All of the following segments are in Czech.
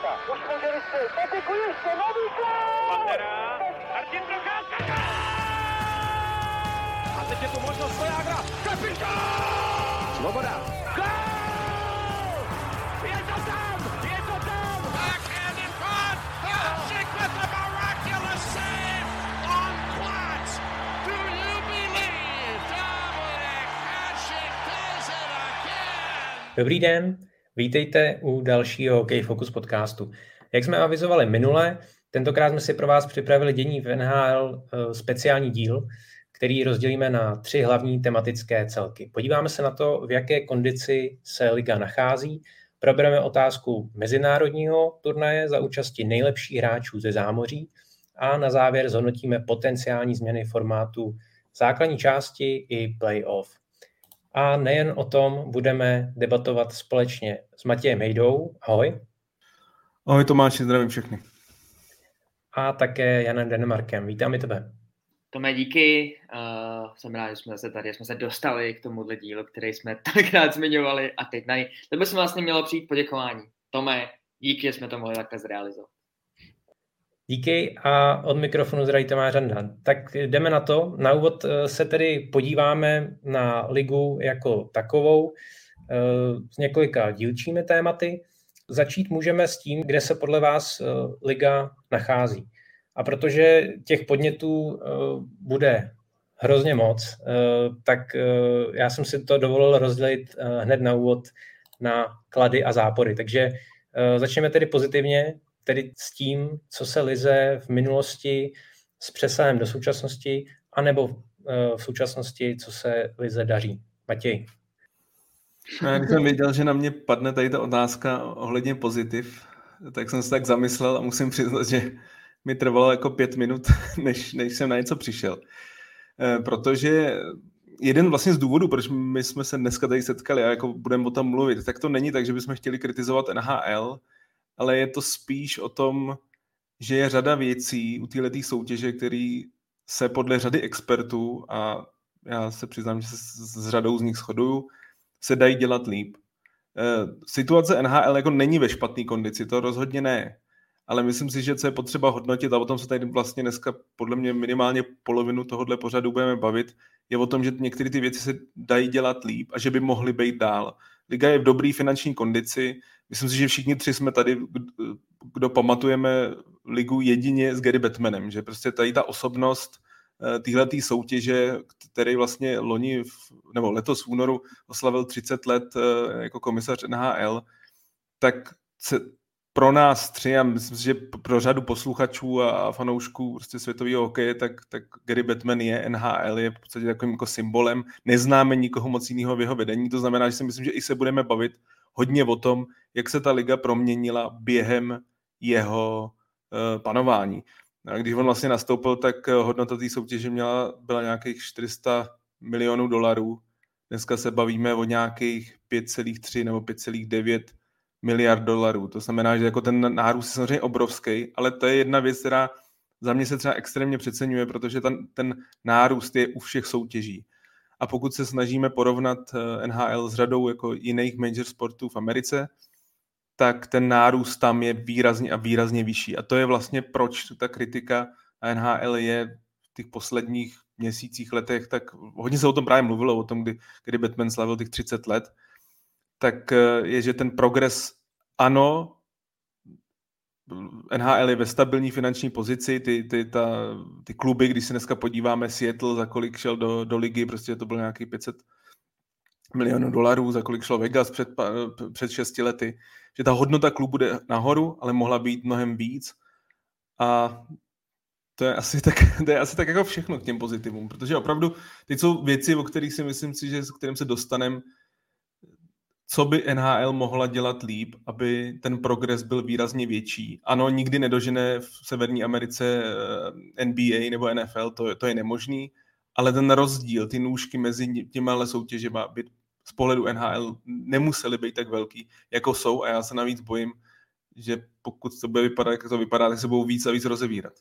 Procházka. Už ještě, nový gol! Pantera, Martin Procházka, A teď je tu možnost Svojágra, kapitán! Svoboda. Gol! Je to tam, je to tam! Backhand in front. Hasek with the miraculous save on Platz. Do you believe Dominic Hasek does it again? Dobrý den, vítejte u dalšího Hokej Focus podcastu. Jak jsme avizovali minule, tentokrát jsme si pro vás připravili dění v NHL eh, speciální díl, který rozdělíme na tři hlavní tematické celky. Podíváme se na to, v jaké kondici se liga nachází, probereme otázku mezinárodního turnaje za účasti nejlepších hráčů ze zámoří a na závěr zhodnotíme potenciální změny formátu základní části i playoff. A nejen o tom budeme debatovat společně s Matějem Hejdou. Ahoj. Ahoj Tomáši, zdravím všechny. A také Janem Denemarkem. Vítám i tebe. Tome, díky. Uh, jsem rád, že jsme zase tady, že jsme se dostali k tomuhle dílu, který jsme tolikrát zmiňovali a teď na něj. To by se vlastně mělo přijít poděkování. Tome, díky, že jsme to mohli takhle zrealizovat. Díky a od mikrofonu zdraví Tomáš Randa. Tak jdeme na to. Na úvod eh, se tedy podíváme na ligu jako takovou eh, s několika dílčími tématy. Začít můžeme s tím, kde se podle vás eh, liga nachází. A protože těch podnětů bude hrozně moc, tak já jsem si to dovolil rozdělit hned na úvod na klady a zápory. Takže začneme tedy pozitivně tedy s tím, co se lize v minulosti s přesahem do současnosti, anebo eh, v současnosti, co se lize daří. Matěj. Já jsem věděl, že na mě padne tady ta otázka ohledně pozitiv, tak jsem se tak zamyslel a musím přiznat, že mi trvalo jako pět minut, než, než jsem na něco přišel. Eh, protože jeden vlastně z důvodů, proč my jsme se dneska tady setkali a jako budeme o tom mluvit, tak to není tak, že bychom chtěli kritizovat NHL, ale je to spíš o tom, že je řada věcí u této soutěže, které se podle řady expertů, a já se přiznám, že se s řadou z nich shoduju, se dají dělat líp. Eh, situace NHL jako není ve špatné kondici, to rozhodně ne. Ale myslím si, že co je potřeba hodnotit, a o tom se tady vlastně dneska podle mě minimálně polovinu tohohle pořadu budeme bavit, je o tom, že některé ty věci se dají dělat líp a že by mohly být dál. Liga je v dobré finanční kondici, myslím si, že všichni tři jsme tady, kdo pamatujeme ligu jedině s Gary Batmanem, že prostě tady ta osobnost eh, téhle soutěže, který vlastně loni, nebo letos v únoru oslavil 30 let eh, jako komisař NHL, tak se pro nás tři a myslím si, že pro řadu posluchačů a fanoušků prostě světového hokeje, tak, tak Gary Batman je NHL, je v podstatě takovým jako symbolem. Neznáme nikoho moc jiného v jeho vedení, to znamená, že si myslím, že i se budeme bavit hodně o tom, jak se ta liga proměnila během jeho uh, panování. A když on vlastně nastoupil, tak eh, hodnota té soutěže měla, byla nějakých 400 milionů dolarů. Dneska se bavíme o nějakých 5,3 nebo 5,9 miliard dolarů. To znamená, že jako ten nárůst je samozřejmě obrovský, ale to je jedna věc, která za mě se třeba extrémně přeceňuje, protože ten, ten nárůst je u všech soutěží. A pokud se snažíme porovnat eh, NHL s řadou jako jiných major sportů v Americe, tak ten nárůst tam je výrazně a výrazně vyšší. A to je vlastně proč ta kritika NHL je v těch posledních měsících, letech, tak hodně se o tom právě mluvilo, o tom, kdy, kdy Batman slavil těch 30 let, tak eh, je, že ten progres ano, NHL je ve stabilní finanční pozici, ty, ty, ta, ty kluby, když se dneska podíváme, Seattle, za kolik šel do, do ligy, prostě to bylo nějaký 500 milionů dolarů, za kolik šlo Vegas před, před 6 lety, že ta hodnota klubu jde nahoru, ale mohla být mnohem víc. A to je asi tak, to je asi tak jako všechno k těm pozitivům, protože opravdu teď jsou věci, o kterých si myslím si, že s kterým se dostaneme, co by NHL mohla dělat líp, aby ten progres byl výrazně větší. Ano, nikdy nedožene v Severní Americe eh, NBA nebo NFL, to, to je nemožný, ale ten rozdíl, ty nůžky mezi těma soutěžema by z pohledu NHL nemusely být tak velký, jako jsou a já se navíc bojím, že pokud to bude vypadat, jak to vypadá, tak se budou víc a víc rozevírat.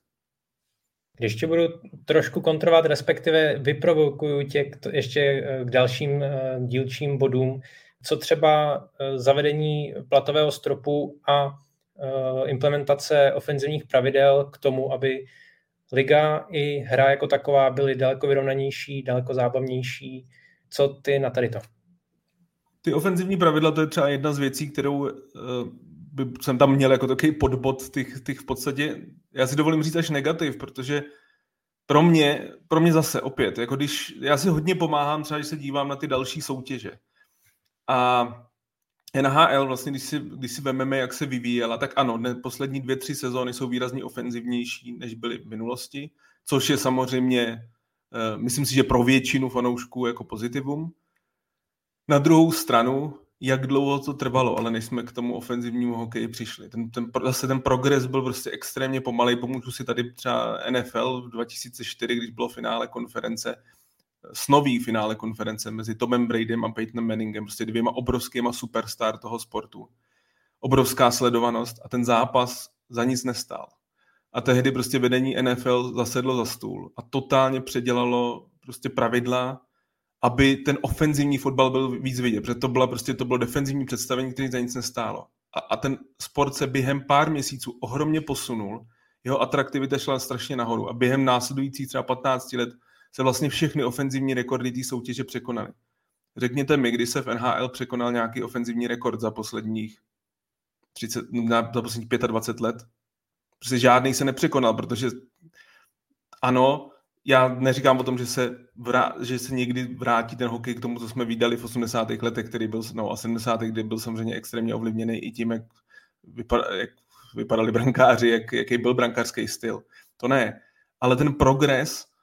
Ještě budu trošku kontrolovat, respektive vyprovokuju tě k to, ještě eh, k dalším eh, dílčím bodům, co třeba eh, zavedení platového stropu a implementace ofenzivních pravidel k tomu, aby liga i hra jako taková byly daleko vyrovnanější, daleko zábavnější. Co ty na tady to? Ty ofenzivní pravidla, to je třeba jedna z věcí, kterou by jsem tam měl jako takový podbod těch, těch v podstatě, já si dovolím říct až negativ, protože pro mě, pro mě zase opět, jako když, já si hodně pomáhám třeba, když se dívám na ty další soutěže. A NHL, vlastně, když si, když si vememe, jak se vyvíjela, tak ano, ne, poslední dvě, tři sezóny jsou výrazně ofenzivnější, než byly v minulosti, což je samozřejmě, uh, myslím si, že pro většinu fanoušků jako pozitivum. Na druhou stranu, jak dlouho to trvalo, ale než jsme k tomu ofenzivnímu hokeji přišli. Ten, ten, zase ten progres byl prostě extrémně pomalý. Pomůžu si tady třeba NFL v 2004, když bylo finále konference, snový finále konference mezi Tomem Bradym a Peytonem Manningem, prostě dvěma obrovskýma superstar toho sportu. Obrovská sledovanost a ten zápas za nic nestál. A tehdy prostě vedení NFL zasedlo za stůl a totálně předělalo prostě pravidla, aby ten ofenzivní fotbal byl víc vidět, protože to bylo prostě to bylo defenzivní představení, které za nic nestálo. A, a ten sport se během pár měsíců ohromně posunul, jeho atraktivita šla strašně nahoru a během následujících třeba 15 let se vlastně všechny ofenzivní rekordy té soutěže překonaly. Řekněte mi, kdy se v NHL překonal nějaký ofenzivní rekord za posledních 30, na, za posledních 25 let? Prostě žádný se nepřekonal, protože ano, já neříkám o tom, že se, vrá, že se někdy vrátí ten hokej k tomu, co jsme viděli v 80. letech, který byl, no a 70. kdy byl samozřejmě extrémně ovlivněný i tím, jak, vypad, jak vypadali brankáři, jak, jaký byl brankářský styl. To ne. Ale ten progres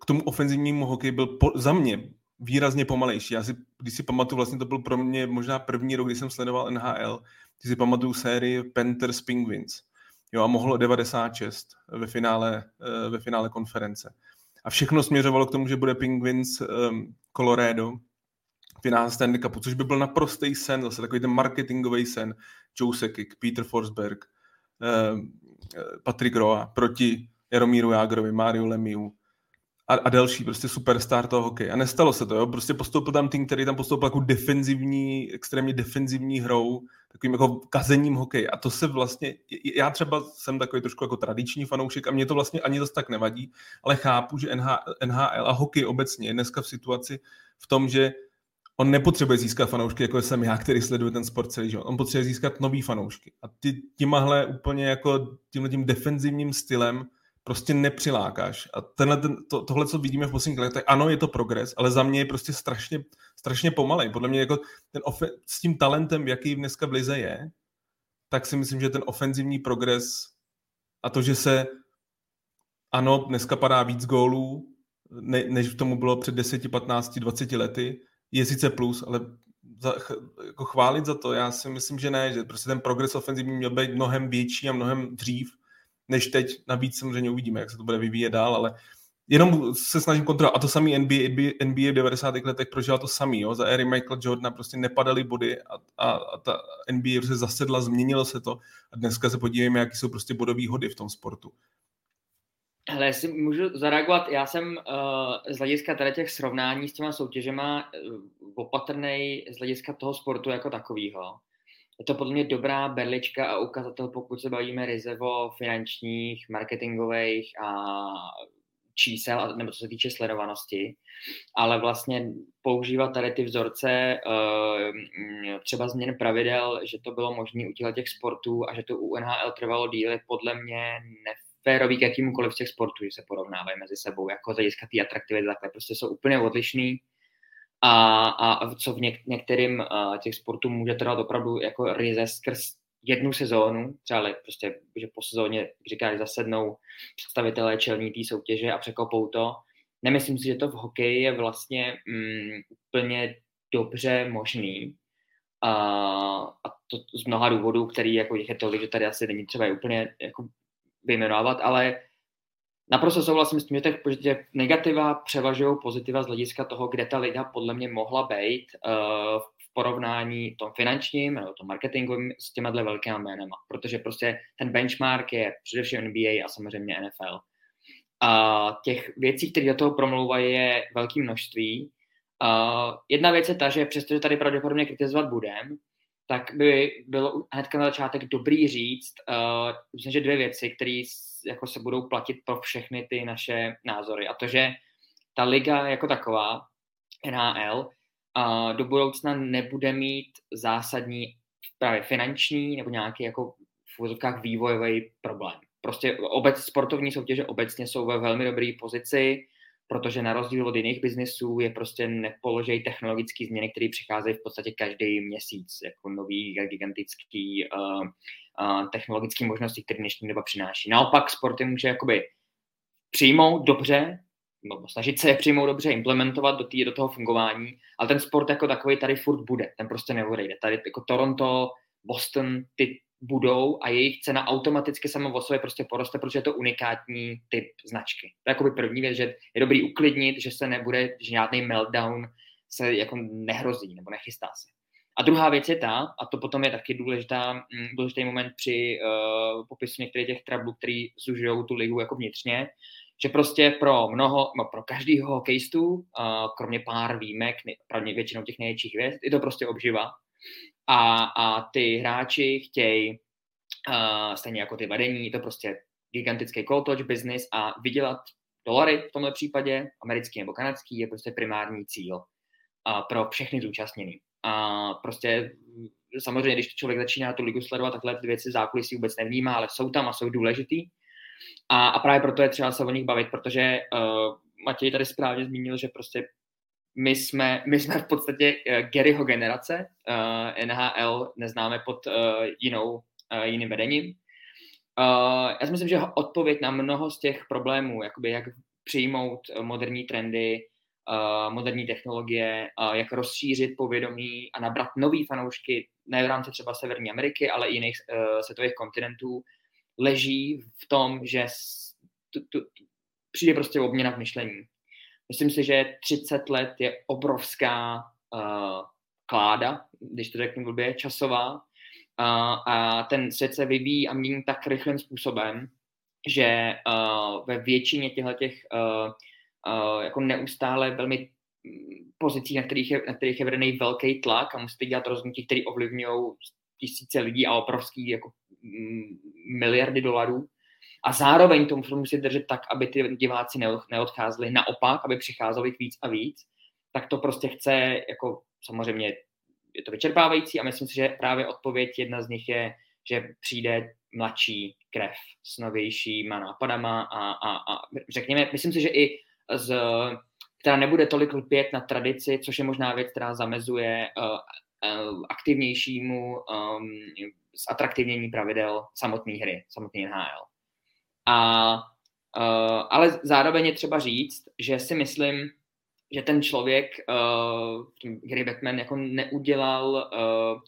k tomu ofenzivnímu hokeji byl po, za mě výrazně pomalejší. Já si, když si pamatuju, vlastně to byl pro mě možná první rok, kdy jsem sledoval NHL, když si pamatuju sérii Panthers Penguins jo, a mohlo 96 ve finále, eh, ve finále konference. A všechno směřovalo k tomu, že bude Penguins um, Colorado finále Stanley Cupu, což by byl naprostý sen, zase takový ten marketingový sen. Joe Sekik, Peter Forsberg, um, Patrick Roa proti Jaromíru Jágrovi, Máriu Lemiu, a, a další, prostě superstar toho hokeje. A nestalo se to, jo? prostě postoupil tam tým, který tam postoupil jako defenzivní, extrémně defenzivní hrou, takovým jako kazením hokej. A to se vlastně, já třeba jsem takový trošku jako tradiční fanoušek a mě to vlastně ani dost tak nevadí, ale chápu, že NHL a hokej obecně je dneska v situaci v tom, že on nepotřebuje získat fanoušky, jako jsem já, který sleduje ten sport celý život. On potřebuje získat nový fanoušky. A ty, tímhle úplně jako tímhle tím defenzivním stylem prostě nepřilákáš. A tenhle, ten, to, tohle, co vidíme v posledních letech, ano, je to progres, ale za mě je prostě strašně, strašně pomalej. Podle mě jako ten ofe- s tím talentem, jaký dneska v Lize je, tak si myslím, že ten ofenzivní progres a to, že se ano, dneska padá víc gólů, ne, než tomu bylo před 10, 15, 20 lety, je sice plus, ale za, jako chválit za to, já si myslím, že ne, že prostě ten progres ofenzivní měl být mnohem větší a mnohem dřív než teď. Navíc samozřejmě uvidíme, jak se to bude vyvíjet dál, ale jenom se snažím kontrolovat. A to samý NBA, NBA v 90. letech prožila to samý. Jo? Za éry Michael Jordana prostě nepadaly body a, a, a ta NBA prostě zasedla, změnilo se to. A dneska se podívejme, jaký jsou prostě bodové hody v tom sportu. Hele, jestli můžu zareagovat, já jsem uh, z hlediska tady těch srovnání s těma soutěžema uh, opatrný z hlediska toho sportu jako takového je to podle mě dobrá berlička a ukazatel, pokud se bavíme ryze o finančních, marketingových a čísel, nebo co se týče sledovanosti, ale vlastně používat tady ty vzorce eh, třeba změn pravidel, že to bylo možné u těch sportů a že to u NHL trvalo díly, podle mě neférový k jakýmukoliv z těch sportů, že se porovnávají mezi sebou, jako z hlediska té atraktivity, takhle. Prostě jsou úplně odlišný a, a co v něk, některým uh, těch sportů může trvat opravdu jako ryze skrz jednu sezónu, třeba prostě, že po sezóně, říkáš, zasednou představitelé čelní té soutěže a překopou to. Nemyslím si, že to v hokeji je vlastně mm, úplně dobře možný. A, a to z mnoha důvodů, který jako je tolik, že tady asi není třeba je úplně jako vyjmenovat, ale Naprosto souhlasím s tím, že těch negativa převažují pozitiva z hlediska toho, kde ta liga podle mě mohla být uh, v porovnání tom finančním nebo tom marketingovým s těma velkými jménama, protože prostě ten benchmark je především NBA a samozřejmě NFL. A těch věcí, které do toho promlouvají, je velké množství. Uh, jedna věc je ta, že přestože tady pravděpodobně kritizovat budem, tak by bylo hnedka na začátek dobrý říct, uh, myslím, že dvě věci, které jako se budou platit pro všechny ty naše názory. A to, že ta liga jako taková, NHL, uh, do budoucna nebude mít zásadní právě finanční nebo nějaký jako v úzovkách vývojový problém. Prostě obec, sportovní soutěže obecně jsou ve velmi dobré pozici, protože na rozdíl od jiných biznesů je prostě nepoložej technologické změny, které přicházejí v podstatě každý měsíc, jako nový gigantický uh, technologické možnosti, které dnešní doba přináší. Naopak sporty může jakoby přijmout dobře, no, snažit se je přijmout dobře, implementovat do, tý, do toho fungování, ale ten sport jako takový tady furt bude, ten prostě neodejde. Tady jako Toronto, Boston, ty budou a jejich cena automaticky samo o sobě prostě poroste, protože je to unikátní typ značky. To je jako by první věc, že je dobrý uklidnit, že se nebude, že žádný meltdown se jako nehrozí nebo nechystá se. A druhá věc je ta, a to potom je taky důležitá, mm, důležitý moment při uh, popisu některých těch trablů, který zužují tu ligu jako vnitřně, že prostě pro mnoho, no pro každýho hokejistu, uh, kromě pár výjimek, pravdě většinou těch největších hvězd, je to prostě obživa a, a ty hráči chtějí, uh, stejně jako ty vedení, to prostě gigantický call touch business a vydělat dolary v tomhle případě, americký nebo kanadský, je prostě primární cíl uh, pro všechny zúčastněný. A prostě samozřejmě, když člověk začíná tu ligu sledovat, takhle ty věci zákulisí vůbec nevnímá, ale jsou tam a jsou důležitý. A, a právě proto je třeba se o nich bavit, protože uh, Matěj tady správně zmínil, že prostě my jsme, my jsme v podstatě uh, Garyho generace, uh, eh, NHL neznáme pod uh, jinou, uh, jiným vedením. Uh, já si myslím, že odpověď na mnoho z těch problémů, jakoby jak přijmout moderní trendy, moderní technologie, uh, jak rozšířit povědomí a nabrat nový fanoušky, ne v rámci třeba Severní Ameriky, ale i jiných uh, světových kontinentů, leží v tom, že tu, tu, přijde prostě obměna v myšlení. Myslím si, že 30 let je obrovská uh, kláda, když to řeknu blbě, časová. Uh, a ten svět se vyvíjí a mění tak rychlým způsobem, že uh, ve většině těchto těch uh, jako neustále velmi pozicí, na kterých je, na kterých je vedený velký tlak a musíte dělat rozhodnutí, které ovlivňují tisíce lidí a obrovský jako miliardy dolarů, a zároveň tomu filmu musí držet tak, aby ty diváci neodcházeli, naopak, aby přicházeli víc a víc, tak to prostě chce, jako samozřejmě je to vyčerpávající a myslím si, že právě odpověď jedna z nich je, že přijde mladší krev s novějšíma nápadama a, a, a řekněme, myslím si, že i z, která nebude tolik lpět na tradici, což je možná věc, která zamezuje uh, uh, aktivnějšímu um, zatraktivnění pravidel samotné hry, samotné NHL. A, uh, ale zároveň je třeba říct, že si myslím, že ten člověk, uh, Gary Batman, jako neudělal, uh,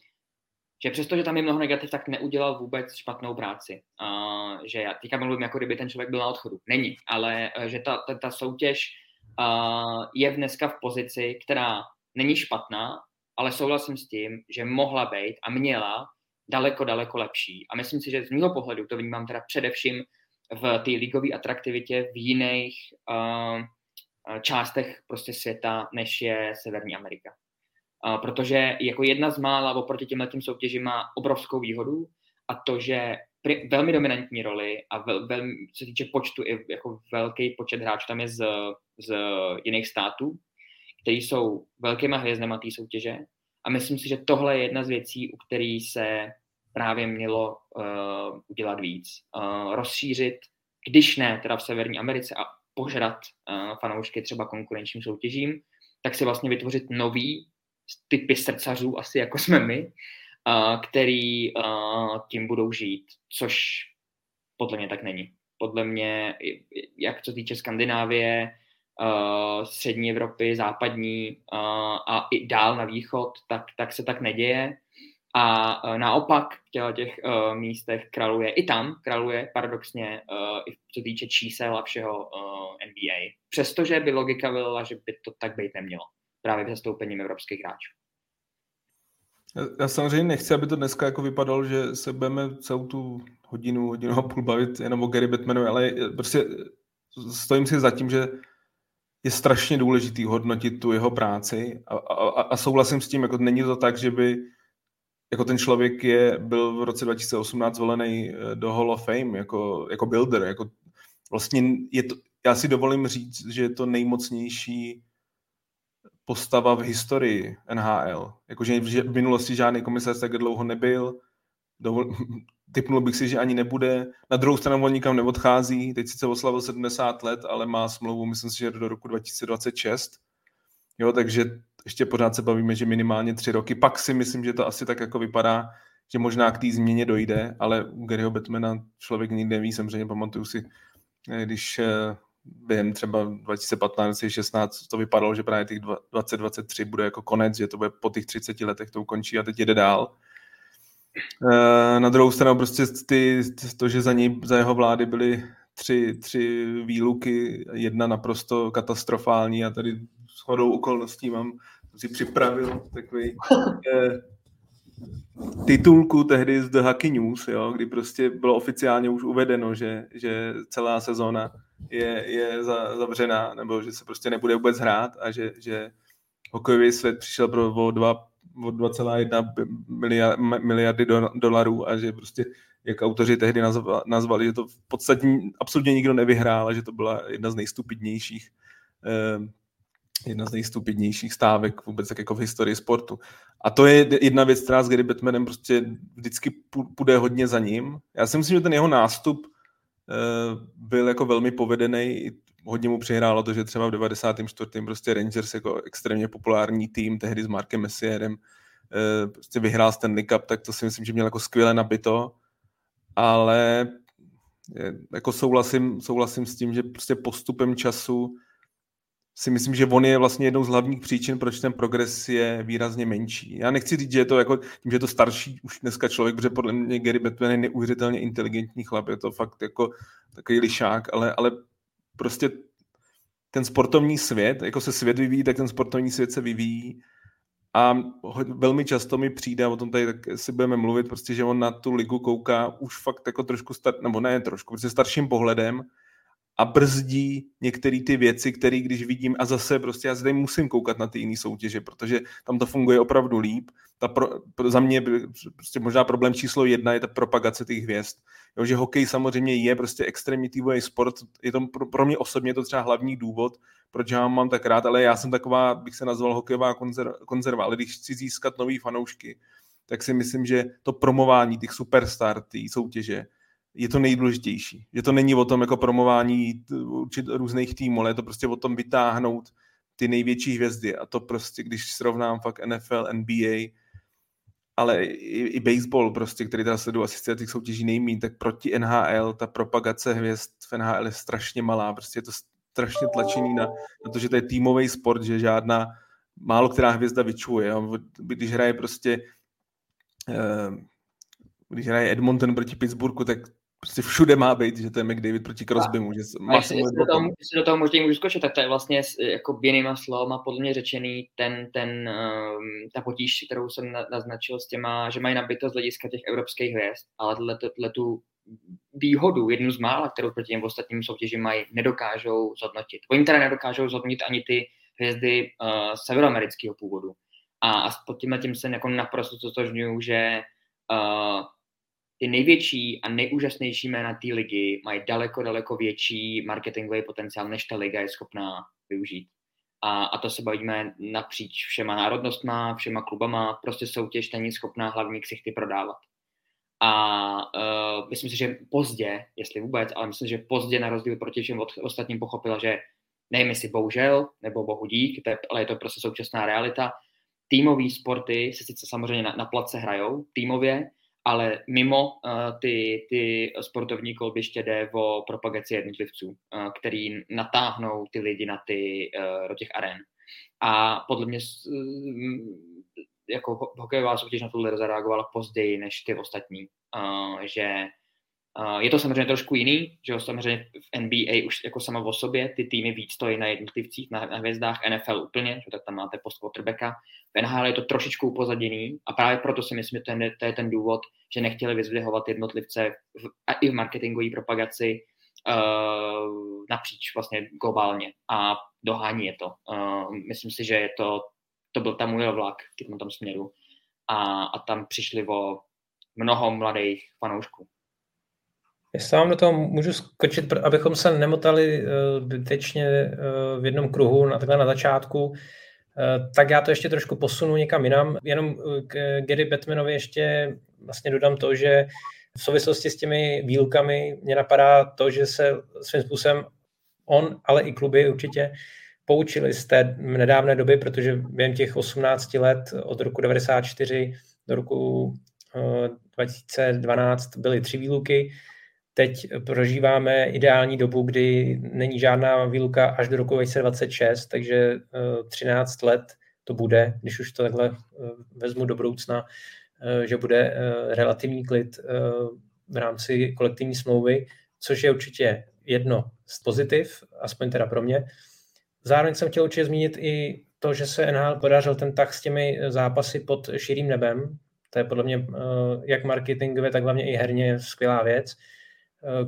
že přesto, že tam je mnoho negativ, tak neudělal vůbec špatnou práci. Uh, že já teďka mluvím, jako kdyby ten člověk byl na odchodu. Není, ale uh, že ta, ta, ta soutěž uh, je dneska v pozici, která není špatná, ale souhlasím s tím, že mohla být a měla daleko, daleko lepší. A myslím si, že z mého pohledu to vnímám teda především v té ligové atraktivitě v jiných uh, částech prostě světa, než je Severní Amerika. Protože jako jedna z mála oproti těmhle tím soutěžím má obrovskou výhodu a to, že pri, velmi dominantní roli a vel, velmi, se týče počtu, i jako velký počet hráčů tam je z, z jiných států, kteří jsou velkýma hvězdama té soutěže a myslím si, že tohle je jedna z věcí, u který se právě mělo uh, udělat víc. Uh, rozšířit, když ne teda v Severní Americe a požrat uh, fanoušky třeba konkurenčním soutěžím, tak si vlastně vytvořit nový typy srdcařů, asi jako jsme my, uh, který tím budou žít, což podle mě tak není. Podle mě, jak co týče Skandinávie, uh, střední Evropy, západní a i dál na východ, tak, tak se tak neděje. A naopak v těchto těch uh, místech kraluje, i tam kraluje paradoxně, uh, i co týče čísel a všeho uh, NBA. Přestože by logika byla, že by to tak být nemělo. Právě v zastoupením evropských hráčů. Já samozřejmě nechci, aby to dneska jako vypadalo, že se budeme celou tu hodinu, hodinu a půl bavit jenom o Gary Batmanovi, ale prostě stojím si za tím, že je strašně důležitý hodnotit tu jeho práci a, a, a souhlasím s tím, jako není to tak, že by jako ten člověk je, byl v roce 2018 zvolený eh, do Hall of Fame jako, jako builder, jako vlastně je to, já si dovolím říct, že je to nejmocnější postava v historii NHL. Jakože v minulosti žádný komisař tak dlouho nebyl, dovol, typnul bych si, že ani nebude. Na druhou stranu on nikam neodchází, teď sice oslavil 70 let, ale má smlouvu, myslím si, že do roku 2026. Jo, takže ještě pořád se bavíme, že minimálně tři roky. Pak si myslím, že to asi tak jako vypadá, že možná k té změně dojde, ale u Garyho Batmana člověk nikdy neví, samozřejmě pamatuju si, eh, když eh, během třeba 2015-2016 to vypadalo, že právě těch 2023 bude jako konec, že to bude po těch 30 letech to ukončí a teď jede dál. Eh, na druhou stranu prostě ty, to, že za, něj, za jeho vlády byly tři, tři výluky, jedna naprosto katastrofální a tady s chodou okolností mám si připravil takový eh, titulku tehdy z The Hockey News, jo, kdy prostě bylo oficiálně už uvedeno, že, že celá sezóna je, je za, zavřená, nebo že se prostě nebude vůbec hrát a že, že hokejový svět přišel pro o, dva, o 2,1 miliard, miliardy do, dolarů a že prostě jak autoři tehdy nazvali, že to v podstatě absolutně nikdo nevyhrál a že to byla jedna z nejstupidnějších eh, jedna z nejstupidnějších stávek vůbec tak jako v historii sportu. A to je jedna věc, která s Gary Batmanem prostě vždycky půjde hodně za ním. Já si myslím, že ten jeho nástup eh, byl jako velmi povedený, hodně mu přihrálo to, že třeba v 94. prostě Rangers jako extrémně populární tým, tehdy s Markem Messierem, eh, prostě vyhrál Stanley Cup, tak to si myslím, že měl jako skvěle nabito, ale jako souhlasím, souhlasím s tím, že prostě postupem času si myslím, že on je vlastně jednou z hlavních příčin, proč ten progres je výrazně menší. Já nechci říct, že je to jako, tím, že je to starší už dneska člověk, protože podle mě Gary Bettman je neuvěřitelně inteligentní chlap, je to fakt jako takový lišák, ale, ale prostě ten sportovní svět, jako se svět vyvíjí, tak ten sportovní svět se vyvíjí a velmi často mi přijde, o tom tady tak si budeme mluvit, prostě, že on na tu ligu kouká už fakt jako trošku, star, nebo ne trošku, prostě starším pohledem a brzdí některé ty věci, které když vidím a zase prostě já zde musím koukat na ty jiné soutěže, protože tam to funguje opravdu líp. Ta pro, pro, za mě prostě možná problém číslo jedna je ta propagace těch hvězd. Jo, že hokej samozřejmě je prostě extrémně týmový sport, je to pro, pro mě osobně to třeba hlavní důvod, proč já mám tak rád, ale já jsem taková, bych se nazval hokejová konzer, konzerva, ale když chci získat nový fanoušky, tak si myslím, že to promování těch superstar, té soutěže, je to nejdůležitější. Že to není o tom jako promování určit různých týmů, ale je to prostě o tom vytáhnout ty největší hvězdy. A to prostě, když srovnám fakt NFL, NBA, ale i, i baseball prostě, který teda sleduju asi z těch soutěží nejmín, tak proti NHL ta propagace hvězd v NHL je strašně malá. Prostě je to strašně tlačení na, na to, že to je týmový sport, že žádná, málo která hvězda vyčuje. Když hraje prostě eh, když hraje Edmonton proti Pittsburghu, tak prostě všude má být, že to je McDavid proti Crosbymu. Že má jestli, jestli, do toho, jestli do toho možná můžu skočit, tak to je vlastně jako jinýma slovama podle mě řečený ten, ten, um, ta potíž, kterou jsem naznačil s těma, že mají nabito z hlediska těch evropských hvězd, ale tohle, tohle tu výhodu, jednu z mála, kterou proti těm ostatním soutěžím mají, nedokážou zhodnotit. Oni teda nedokážou zhodnotit ani ty hvězdy uh, severoamerického původu. A, a pod tím tím se jako naprosto totožňuju, že uh, ty největší a nejúžasnější jména té ligy mají daleko, daleko větší marketingový potenciál, než ta liga je schopná využít. A, a to se bavíme napříč všema národnostma, všema klubama, prostě soutěž není schopná hlavní ksichty prodávat. A uh, myslím si, že pozdě, jestli vůbec, ale myslím, že pozdě na rozdíl proti všem ostatním pochopila, že nevím jestli bohužel, nebo bohu dík, ale je to prostě současná realita. Týmové sporty se sice samozřejmě na, na place hrajou, týmově, ale mimo uh, ty, ty sportovní kolbiště jde o propagaci jednotlivců, uh, který natáhnou ty lidi na ty, uh, do těch aren. A podle mě jako hokejová soutěž na tohle zareagovala později než ty ostatní, že je to samozřejmě trošku jiný, že jo, samozřejmě v NBA už jako sama o sobě ty týmy víc stojí na jednotlivcích, na, na hvězdách, NFL úplně, že tak tam máte post quarterbacka. V NHL je to trošičku upozaděný a právě proto si myslím, že to je, to je ten důvod, že nechtěli vyzdvihovat jednotlivce v, a i v marketingové propagaci uh, napříč vlastně globálně a dohání je to. Uh, myslím si, že je to, to byl tam můj vlak v tom směru a, a tam přišli o mnoho mladých fanoušků. Jestli vám do toho můžu skočit, abychom se nemotali zbytečně v jednom kruhu na, takhle na začátku, tak já to ještě trošku posunu někam jinam. Jenom k Gary Batmanovi ještě vlastně dodám to, že v souvislosti s těmi výlukami mě napadá to, že se svým způsobem on, ale i kluby určitě poučili z té nedávné doby, protože během těch 18 let od roku 94 do roku 2012 byly tři výluky. Teď prožíváme ideální dobu, kdy není žádná výluka až do roku 2026, takže 13 let to bude, když už to takhle vezmu do budoucna, že bude relativní klid v rámci kolektivní smlouvy, což je určitě jedno z pozitiv, aspoň teda pro mě. Zároveň jsem chtěl určitě zmínit i to, že se NHL podařil ten tak s těmi zápasy pod širým nebem. To je podle mě eh, jak marketingově, tak hlavně i herně skvělá věc, eh,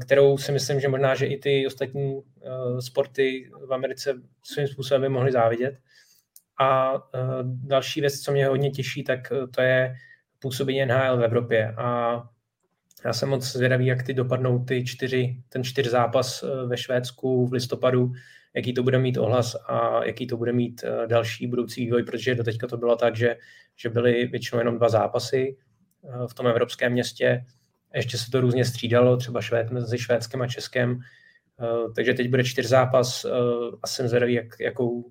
kterou si myslím, že možná, že i ty ostatní eh, sporty v Americe svým způsobem by mohly závidět. A další věc, co mě hodně těší, tak to je působení NHL v Evropě. A já jsem moc zvědavý, jak ty dopadnou ty čtyři, ten čtyř zápas ve Švédsku v listopadu, jaký to bude mít ohlas a jaký to bude mít eh, další budoucí vývoj, protože do teďka to bylo tak, že, že byly většinou jenom dva zápasy eh, v tom evropském městě. Ještě se to různě střídalo, třeba švéd, mezi Švédskem a Českem. Eh, takže teď bude čtyř zápas a jsem zvědavý, jak, jakou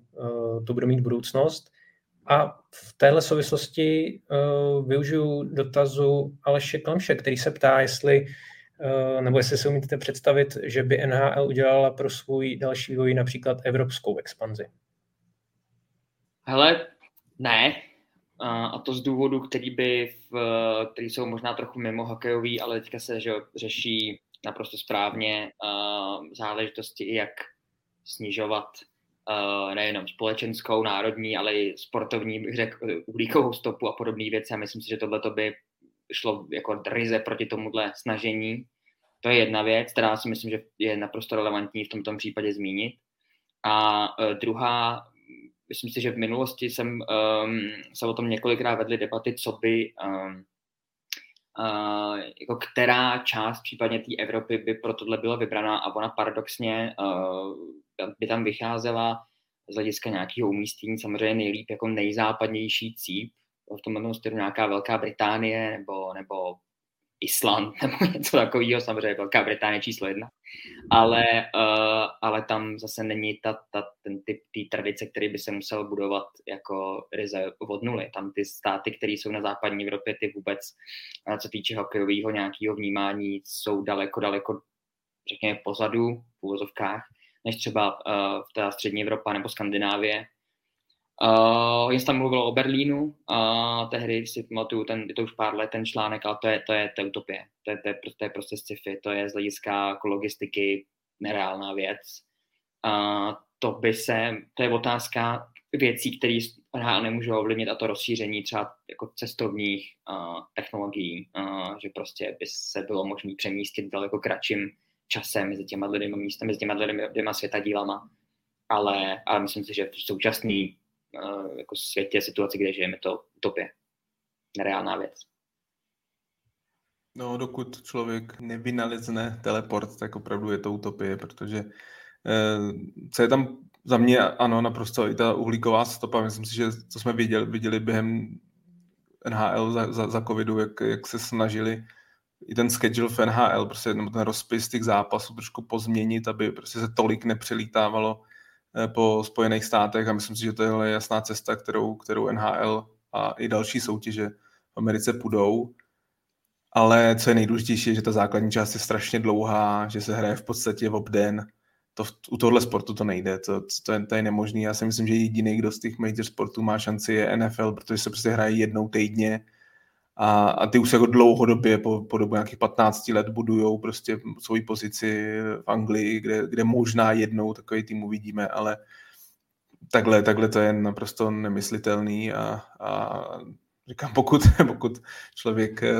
to bude mít budoucnost. A v téhle souvislosti využiju dotazu Aleše Klemše, který se ptá, jestli Eh, nebo jestli si umíte představit, že by NHL udělala pro svůj další vývoj například evropskou expanzi? Hele, ne. A to z důvodu, který, by v, který jsou možná trochu mimo hokejový, ale teďka se že, řeší naprosto správně uh, záležitosti, jak snižovat uh, nejenom společenskou, národní, ale i sportovní, bych řekl, uhlíkovou stopu a podobné věci. A myslím si, že tohle by šlo jako ryze proti tomuhle snažení. To je jedna věc, která si myslím, že je naprosto relevantní v tomto případě zmínit. A uh, druhá, myslím si, že v minulosti jsem um, se o tom několikrát vedli debaty, co by um, Uh, jako která část případně té Evropy by pro tohle byla vybraná. A ona paradoxně uh, by tam vycházela z hlediska nějakého umístění samozřejmě nejlíp jako nejzápadnější cíp, v tomhle stylu nějaká Velká Británie nebo, nebo Island nebo něco takového, samozřejmě Velká Británie číslo jedna, ale, uh, ale tam zase není ta, ta, ten typ té tradice, který by se musel budovat jako ryze od nuly. Tam ty státy, které jsou na západní Evropě, ty vůbec, co týče hokejového nějakého vnímání, jsou daleko, daleko, řekněme, pozadu v úvozovkách, než třeba uh, v té střední Evropa nebo Skandinávie, Uh, jen tam mluvil o Berlínu a tehdy si pamatuju, ten, je to už pár let ten článek, ale to je, to je, to je utopie. To je, to, je, to je prostě sci-fi, to je z hlediska logistiky nereálná věc. Uh, to by se, to je otázka věcí, které NHL nemůžou ovlivnit a to rozšíření třeba jako cestovních uh, technologií, uh, že prostě by se bylo možné přemístit daleko kratším časem mezi těma dvěma místy, mezi těma dvěma světadílama. Ale, ale myslím si, že v současný jako světě, situaci, kde žijeme, to utopě. Nereálná věc. No, dokud člověk nevynalezne teleport, tak opravdu je to utopie, protože eh, co je tam za mě, ano, naprosto i ta uhlíková stopa, myslím si, že co jsme viděli, viděli během NHL za, za, za covidu, jak, jak se snažili i ten schedule v NHL, prostě ten rozpis těch zápasů trošku pozměnit, aby prostě se tolik nepřelítávalo po Spojených státech a myslím si, že to je jasná cesta, kterou, kterou NHL a i další soutěže v Americe půjdou. Ale co je nejdůležitější, je, že ta základní část je strašně dlouhá, že se hraje v podstatě v obden. To, u tohle sportu to nejde, to, to, je, to je nemožné. Já si myslím, že jediný, kdo z těch major sportů má šanci, je NFL, protože se prostě hraje jednou týdně a, a ty už se jako dlouhodobě po, po dobu nějakých 15 let budují prostě svoji pozici v Anglii, kde, kde možná jednou takový tým uvidíme, ale takhle, takhle to je naprosto nemyslitelný a, a říkám, pokud, pokud člověk eh,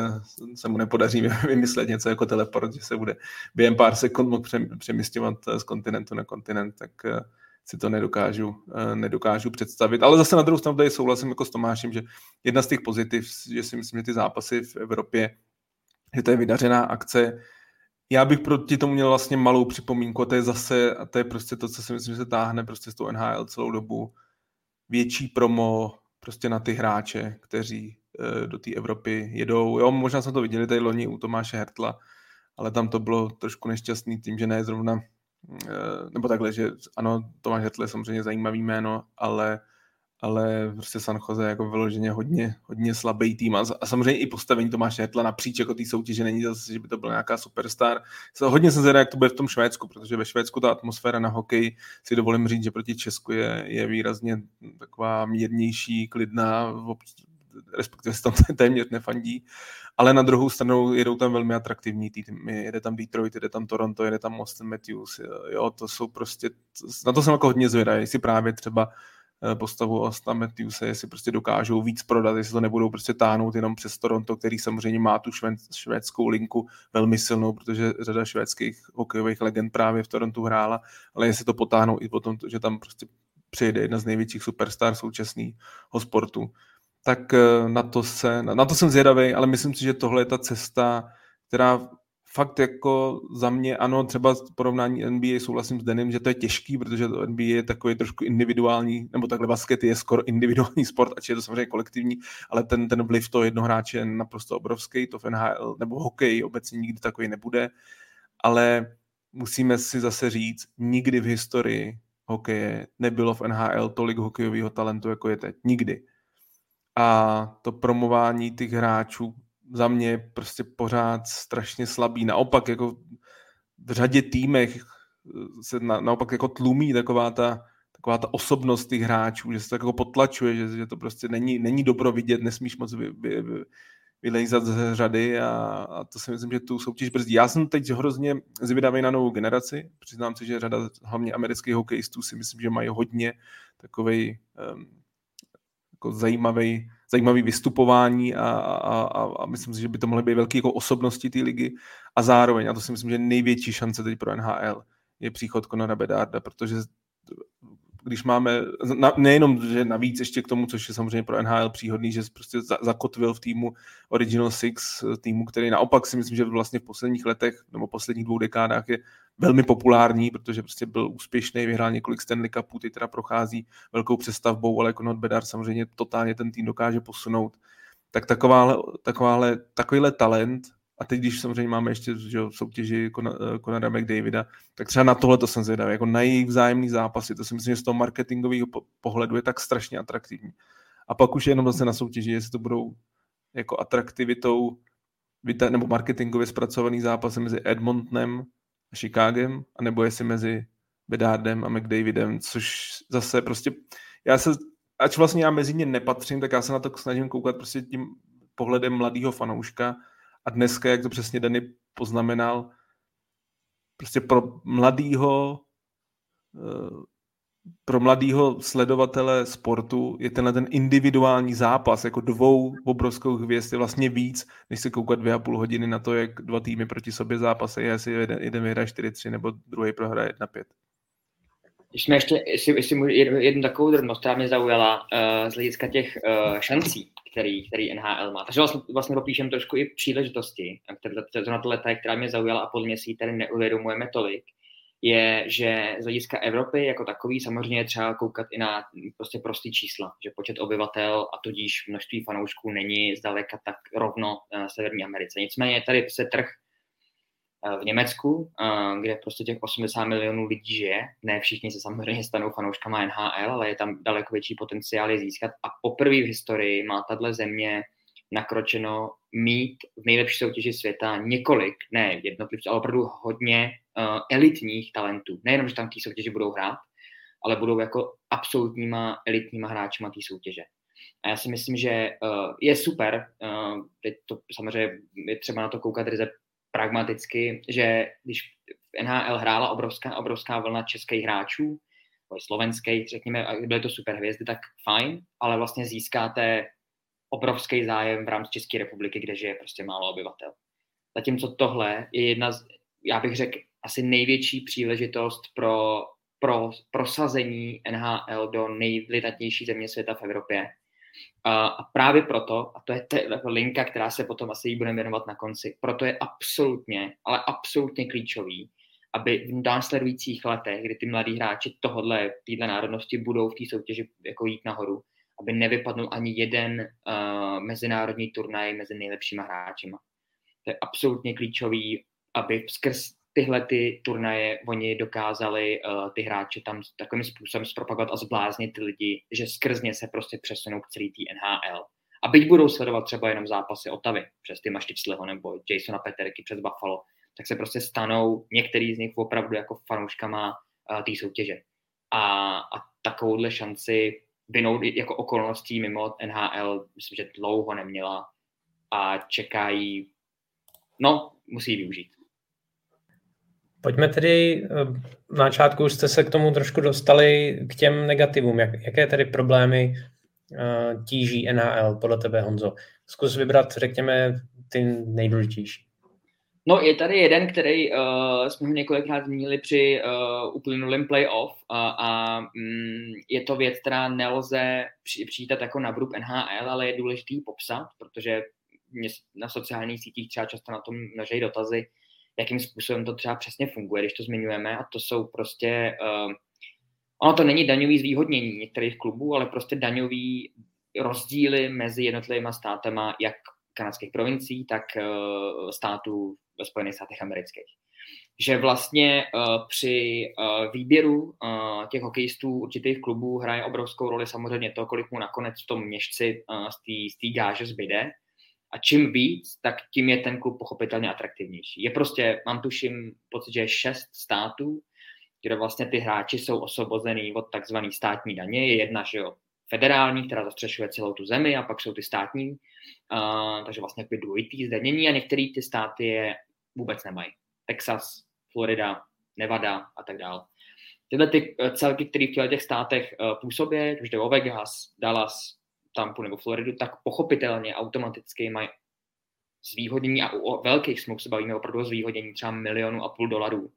se mu nepodaří vymyslet něco jako teleport, že se bude během pár sekund mohl přemysťovat z kontinentu na kontinent, tak, eh, si to nedokážu, eh, nedokážu představit. Ale zase na druhou stranu tady souhlasím jako s Tomášem, že jedna z těch pozitiv, že si myslím, že ty zápasy v Evropě, že to je vydařená akce. Já bych proti tomu měl vlastně malou připomínku a to je zase, a to je prostě to, co si myslím, že se táhne prostě s tou NHL celou dobu. Větší promo prostě na ty hráče, kteří eh, do té Evropy jedou. Jo, možná jsme to viděli tady loni u Tomáše Hertla, ale tam to bylo trošku nešťastný tím, že ne zrovna nebo takhle, že ano, Tomáš Hetl je samozřejmě zajímavý jméno, ale, ale prostě San Jose jako vyloženě hodně, hodně slabý tým a, a samozřejmě i postavení Tomáše Hetla napříč jako té soutěže není zase, že by to byl nějaká superstar. Hodně jsem zvědavý, jak to bude v tom Švédsku, protože ve Švédsku ta atmosféra na hokej si dovolím říct, že proti Česku je, je výrazně taková mírnější, klidná, respektive se tam téměř nefandí, ale na druhou stranu jedou tam velmi atraktivní týmy, jede tam Detroit, jede tam Toronto, jede tam Austin Matthews, jo, to jsou prostě, na to jsem jako hodně zvědavý, jestli právě třeba eh, postavu Austin Matthews, jestli prostě dokážou víc prodat, jestli to nebudou prostě táhnout jenom přes Toronto, který samozřejmě má tu švédskou linku velmi silnou, protože řada švédských hokejových legend právě v Torontu hrála, ale jestli to potáhnou i potom, že tam prostě přijede jedna z největších superstar současného sportu tak eh, na to, se, na to jsem zvědavý, ale myslím si, že tohle je ta cesta, která fakt jako za mě, ano, třeba porovnání NBA souhlasím s Denim, že to je těžký, protože to NBA je takový trošku individuální, nebo takhle basket je skoro individuální sport, ač je to samozřejmě kolektivní, ale ten, ten vliv toho jednoho hráče je naprosto obrovský, to v NHL nebo hokej obecně nikdy takový nebude, ale musíme si zase říct, nikdy v historii hokeje nebylo v NHL tolik hokejového talentu, jako je teď. Nikdy a to promování těch hráčů za mě je prostě pořád strašně slabý. Naopak jako v řadě týmech se na, naopak jako tlumí taková ta, taková ta osobnost těch hráčů, že se to jako potlačuje, že, že to prostě není, není dobro vidět, nesmíš moc vy, vy, vy, vylejzat z řady a, a to si myslím, že tu soutěž brzdí. Já jsem teď hrozně zvědavý na novou generaci. Přiznám se, že řada hlavně amerických hokejistů si myslím, že mají hodně takovej um, jako zajímavý, zajímavý vystupování a, a, a, a myslím si, že by to mohly být velké jako osobnosti té ligy. A zároveň, a to si myslím, že největší šance teď pro NHL je příchod Conora Bedarda, protože když máme, nejenom, že navíc ještě k tomu, což je samozřejmě pro NHL příhodný, že prostě zakotvil v týmu Original Six, týmu, který naopak si myslím, že vlastně v posledních letech nebo posledních dvou dekádách je velmi populární, protože prostě byl úspěšný, vyhrál několik Stanley Cupů, teď teda prochází velkou přestavbou, ale jako Not Bedar samozřejmě totálně ten tým dokáže posunout. Tak takováhle, takováhle, takovýhle talent a teď, když samozřejmě máme ještě že, soutěži Conora McDavida, tak třeba na tohle to jsem zvědavý, jako na jejich vzájemný zápasy, to si myslím, že z toho marketingového pohledu je tak strašně atraktivní. A pak už jenom zase na soutěži, jestli to budou jako atraktivitou nebo marketingově zpracovaný zápasy mezi Edmontonem a Chicagem, anebo jestli mezi Bedardem a McDavidem, což zase prostě, já se, ač vlastně já mezi ně nepatřím, tak já se na to snažím koukat prostě tím pohledem mladého fanouška, a dneska, jak to přesně Dany poznamenal, prostě pro mladýho eh, pro mladýho sledovatele sportu je tenhle ten individuální zápas jako dvou obrovskou hvězd je vlastně víc, než se koukat dvě a půl hodiny na to, jak dva týmy proti sobě zápasy, jestli jeden, jeden vyhraje 4-3 nebo druhý prohraje 1-5. Když jsme ještě, jestli, jestli můžu, jednu, jednu takovou drobnost, která mě zaujala uh, z hlediska těch uh, šancí, který, který NHL má. Takže vlastně, vlastně popíšem trošku i příležitosti, které, na to leta, která mě zaujala a podle mě si ji tady neuvědomujeme tolik, je, že z hlediska Evropy jako takový samozřejmě je třeba koukat i na prostě prostý čísla, že počet obyvatel a tudíž množství fanoušků není zdaleka tak rovno uh, Severní Americe. Nicméně tady se trh Eh, v Německu, eh, kde prostě těch 80 milionů lidí žije. Ne všichni se samozřejmě stanou fanouškama NHL, ale je tam daleko větší potenciál je získat. A poprvé v historii má tahle země nakročeno mít v nejlepší soutěži světa několik, ne jednotlivců, ale opravdu hodně uh, elitních talentů. Nejenom, že tam té soutěži budou hrát, ale budou jako absolutníma elitníma hráčima té soutěže. A já si myslím, že uh, je super, uh, teď to samozřejmě je třeba na to koukat ryze pragmaticky, že když v NHL hrála obrovská, obrovská vlna českých hráčů, slovenských, řekněme, byly to super hvězdy, tak fajn, ale vlastně získáte obrovský zájem v rámci České republiky, kde žije prostě málo obyvatel. Zatímco tohle je jedna z, já bych řekl, asi největší příležitost pro pro prosazení NHL do nejvlitatnější země světa v Evropě. A právě proto, a to je ta linka, která se potom asi jí budeme věnovat na konci, proto je absolutně, ale absolutně klíčový, aby v následujících letech, kdy ty mladí hráči tohodle, téhle národnosti budou v té soutěži jako jít nahoru, aby nevypadnul ani jeden uh, mezinárodní turnaj mezi nejlepšíma hráčima. To je absolutně klíčový, aby skrz tyhle ty turnaje oni dokázali uh, ty hráče tam takovým způsobem zpropagovat a zbláznit ty lidi, že skrz ně se prostě přesunou k celý tý NHL. A byť budou sledovat třeba jenom zápasy Otavy přes ty Maštičleho nebo Jasona Peterky přes Buffalo, tak se prostě stanou některý z nich opravdu jako fanouškama uh, té soutěže. A, a takovouhle šanci vinou jako okolností mimo NHL, myslím, že dlouho neměla a čekají, no, musí využít. Pojďme tedy, eh, na začátku už jste se k tomu trošku dostali k těm negativům. Jak, jaké tedy problémy uh, tíží NHL podle tebe, Honzo? Zkus vybrat, řekněme, ty nejdůležitější. No, je tady jeden, který uh, jsme ho několikrát zmínili při uh, uplynulém playoff uh, a um, je to věc, která nelze při, přijítat jako na vrub NHL, ale je důležitý popsat, protože mě na sociálních sítích třeba často na tom množejí dotazy, jakým způsobem to třeba přesně funguje, když to zmiňujeme a to jsou prostě, uh, ono to není daňový zvýhodnění některých klubů, ale prostě daňový rozdíly mezi jednotlivými státama, jak kanadských provincií, tak uh, států ve Spojených státech amerických. Že vlastně uh, při uh, výběru uh, těch hokejistů určitých klubů hraje obrovskou roli samozřejmě to, kolik mu nakonec v tom měšci uh, z té gáže zbyde. A čím víc, tak tím je ten klub pochopitelně atraktivnější. Je prostě, mám tuším pocit, že je šest států, kde vlastně ty hráči jsou osobozený od takzvané státní daně. Je jedna, že jo, federální, která zastřešuje celou tu zemi a pak jsou ty státní, uh, takže vlastně jako dvojitý zdanění a některé ty státy je vůbec nemají. Texas, Florida, Nevada a tak dále. Tyhle ty eh, celky, které v těch státech uh, působí, už jde o Vegas, Dallas, Tampu nebo Floridu, tak pochopitelně automaticky mají zvýhodnění a u velkých smluv se bavíme opravdu o zvýhodnění třeba milionu a půl dolarů,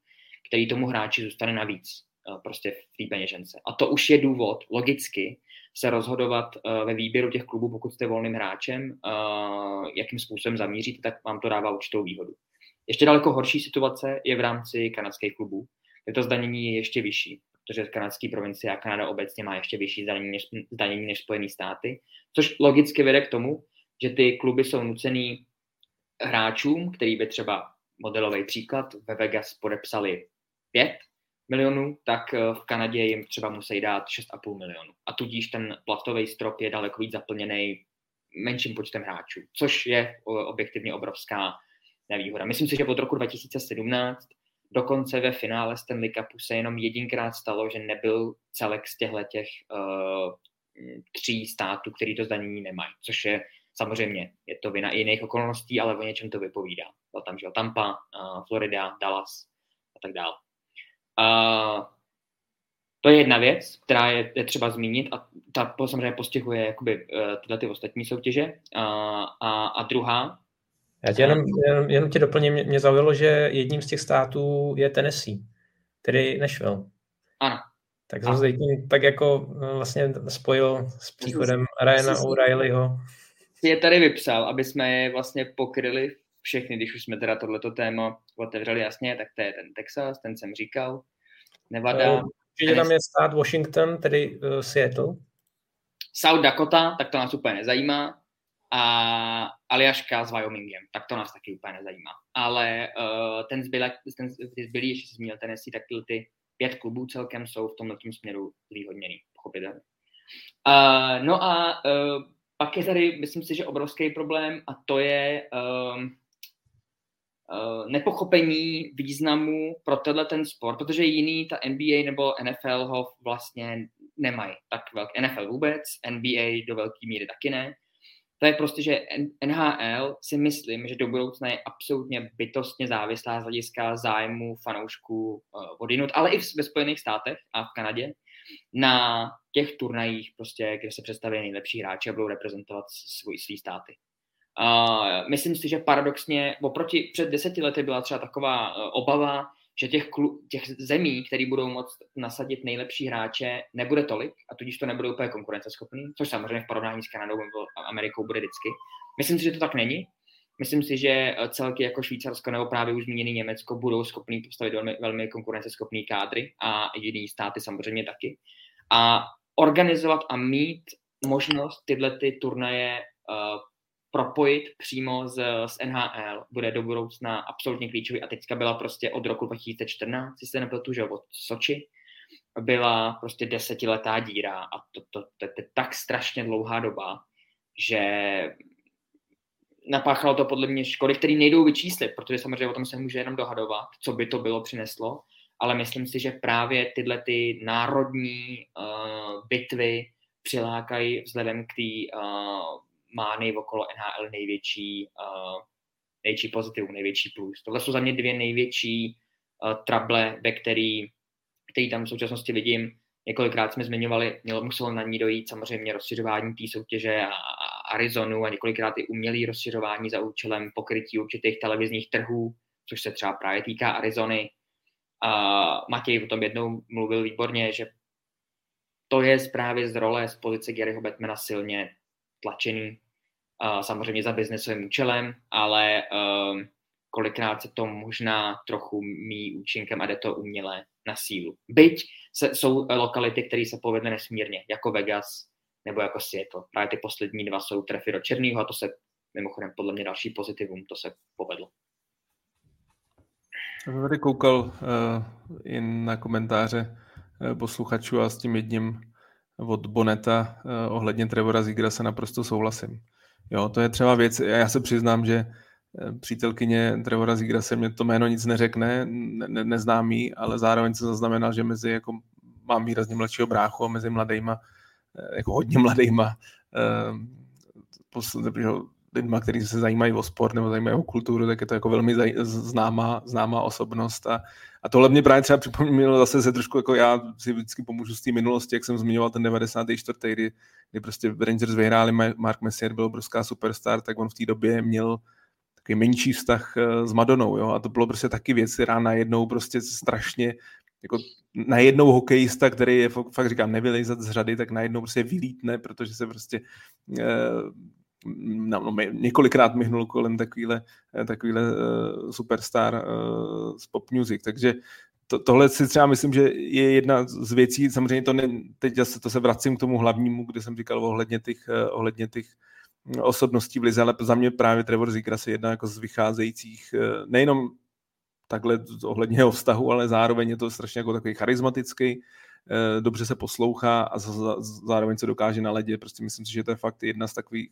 který tomu hráči zůstane navíc prostě v té peněžence. A to už je důvod, logicky, se rozhodovat uh, ve výběru těch klubů, pokud jste volným hráčem, uh, jakým způsobem zamíříte, tak vám to dává určitou výhodu. Ještě daleko horší situace je v rámci kanadských klubů, kde to zdanění je ještě vyšší, protože kanadský provincie a Kanada obecně má ještě vyšší zdanění než, zdanění než Spojené státy, což logicky vede k tomu, že ty kluby jsou nucený hráčům, který by třeba modelový příklad ve Vegas podepsali pět milionů, tak eh, v Kanadě jim třeba musí dát 6,5 milionů. A tudíž ten platový strop je daleko víc zaplněný menším počtem hráčů, což je objektivně obrovská nevýhoda. Myslím si, že od roku 2017 dokonce ve finále Stanley Cupu se jenom jedinkrát stalo, že nebyl celek z těchto těch uh, tří států, který to zdanění nemají, což je samozřejmě, je to vina i jiných okolností, ale o něčem to vypovídá. Byl tam, že Tampa, uh, Florida, Dallas a tak dále. A to je jedna věc, která je, je třeba zmínit a ta samozřejmě postihuje jakoby, uh, tyhle ty ostatní soutěže. A, a, a druhá. Já tě jenom, jenom, jenom tě doplním, mě, zaujalo, že jedním z těch států je Tennessee, tedy Nashville. Ano. Tak zase tím tak jako eh, vlastně spojil s příchodem Ryana O'Reillyho. Je tady vypsal, aby jsme je vlastně pokryli všechny, když už jsme teda tohleto téma otevřeli jasně, tak to je ten Texas, ten jsem říkal, Nevada. Uh, určitě tam je stát Washington, tedy uh, Seattle. South Dakota, tak to nás úplně nezajímá. A Aljaška s Wyomingem, tak to nás taky úplně nezajímá. Ale uh, ten zbylý, ten zbylý, ještě se zmínil Tennessee, tak ty pět klubů celkem jsou v tomhle směru zvýhodněný, pochopitelně. Uh, no a uh, pak je tady, myslím si, že obrovský problém a to je uh, uh, nepochopení významu pro tenhle ten sport, protože jiný, ta NBA nebo NFL ho vlastně nemají tak velký. NFL vůbec, NBA do velké míry taky ne. To je prostě, že NHL si myslím, že do budoucna je absolutně bytostně závislá z hlediska zájmu fanoušků uh, odinut, ale i ve Spojených státech a v Kanadě na těch turnajích, prostě, kde se představí nejlepší hráči a budou reprezentovat svůj, svý státy. Uh, myslím si, že paradoxně, oproti před deseti lety byla třeba taková uh, obava, že těch, klu, těch zemí, které budou moct nasadit nejlepší hráče, nebude tolik a tudíž to nebude úplně konkurenceschopný, což samozřejmě v porovnání s Kanadou nebo Amerikou bude vždycky. Myslím si, že to tak není. Myslím si, že eh, celky jako Švýcarsko nebo právě už zmíněný Německo budou schopný postavit velmi, velmi konkurenceschopný kádry a jiný státy samozřejmě taky. A organizovat a mít možnost tyhle ty turnaje uh, propojit přímo z, z NHL bude do budoucna absolutně klíčový. A teďka byla prostě od roku 2014, si se nepletu, že od Soči, byla prostě desetiletá díra. A to, to, to, to je tak strašně dlouhá doba, že napáchalo to podle mě škody, které nejdou vyčíslit, protože samozřejmě o tom se může jenom dohadovat, co by to bylo přineslo, ale myslím si, že právě tyhle ty národní uh, bitvy přilákají vzhledem k té uh, mány okolo NHL největší, uh, největší pozitiv, největší plus. Tohle jsou za mě dvě největší uh, trable, ve který, který tam v současnosti vidím. Několikrát jsme zmiňovali, mělo, muselo na ní dojít samozřejmě rozšiřování té soutěže a, a Arizonu a několikrát i umělý rozšiřování za účelem pokrytí určitých televizních trhů, což se třeba právě týká Arizony. A Matěj o tom jednou mluvil výborně, že to je právě z role z pozice Garyho Batmana silně tlačený samozřejmě za biznesovým účelem, ale uh, kolikrát se to možná trochu mý účinkem a jde to uměle na sílu. Byť se, jsou lokality, které se povedly nesmírně, jako Vegas nebo jako Seattle. Právě ty poslední dva jsou trefy do černého a to se mimochodem podle mě další pozitivum, to se povedlo. Já jsem tady koukal uh, jen na komentáře uh, posluchačů a s tím jedním od Boneta uh, ohledně Trevora Zigra se naprosto souhlasím. Jo, to je třeba věc, já se přiznám, že eh, přítelkyně Trevora Zigra se mě to jméno nic neřekne, ne, neznám jí, ale zároveň se zaznamenal, že mezi, jako mám výrazně mladšího bráchu a mezi mladýma, eh, jako hodně mladýma, uh, lidma, kteří se zajímají o sport nebo zajímají o kulturu, tak je to jako velmi známá, známá osobnost a, a tohle mě právě třeba připomnělo zase se trošku, jako já si vždycky pomůžu z té minulosti, jak jsem zmiňoval ten 94. kdy, kdy prostě Rangers vyhráli, Mark Messier byl obrovská superstar, tak on v té době měl takový menší vztah eh, s Madonou, jo, a to bylo prostě taky věc, která najednou prostě strašně jako najednou hokejista, který je fakt říkám nevylejzat z řady, tak najednou prostě vylítne, protože se prostě eh, několikrát myhnul kolem takovýhle, eh, takovýhle uh, superstar uh, z pop music, takže to, tohle si třeba myslím, že je jedna z věcí, samozřejmě to ne, teď zase to se vracím k tomu hlavnímu, kde jsem říkal ohledně těch, ohledně těch osobností v Lize, ale za mě právě Trevor Zegras je jedna jako z vycházejících, nejenom takhle ohledně jeho vztahu, ale zároveň je to strašně jako takový charismatický, dobře se poslouchá a zároveň se dokáže na ledě. Prostě myslím si, že to je fakt jedna z takových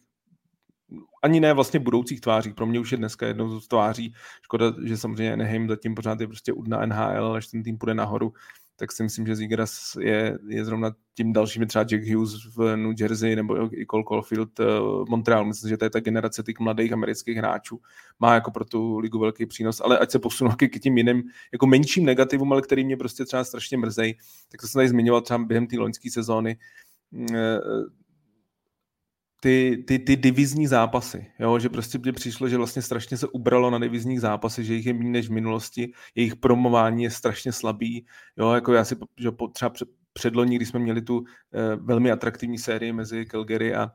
ani ne vlastně budoucích tváří, pro mě už je dneska jednou z tváří. Škoda, že samozřejmě Anaheim zatím pořád je prostě udna NHL, až ten tým půjde nahoru, tak si myslím, že Zigras je, je zrovna tím dalším, třeba Jack Hughes v New Jersey nebo i Cole Caulfield v eh, Montreal. Myslím, že to je ta generace těch mladých amerických hráčů. Má jako pro tu ligu velký přínos, ale ať se posunu k tím jiným, jako menším negativům, ale který mě prostě třeba strašně mrzej, tak to jsem tady zmiňoval třeba během té loňské sezóny eh, ty, ty, ty divizní zápasy, jo? že prostě mě přišlo, že vlastně strašně se ubralo na divizních zápasy, že jich je méně než v minulosti, jejich promování je strašně slabý, jo? jako já si že třeba předloni, když jsme měli tu eh, velmi atraktivní sérii mezi Calgary a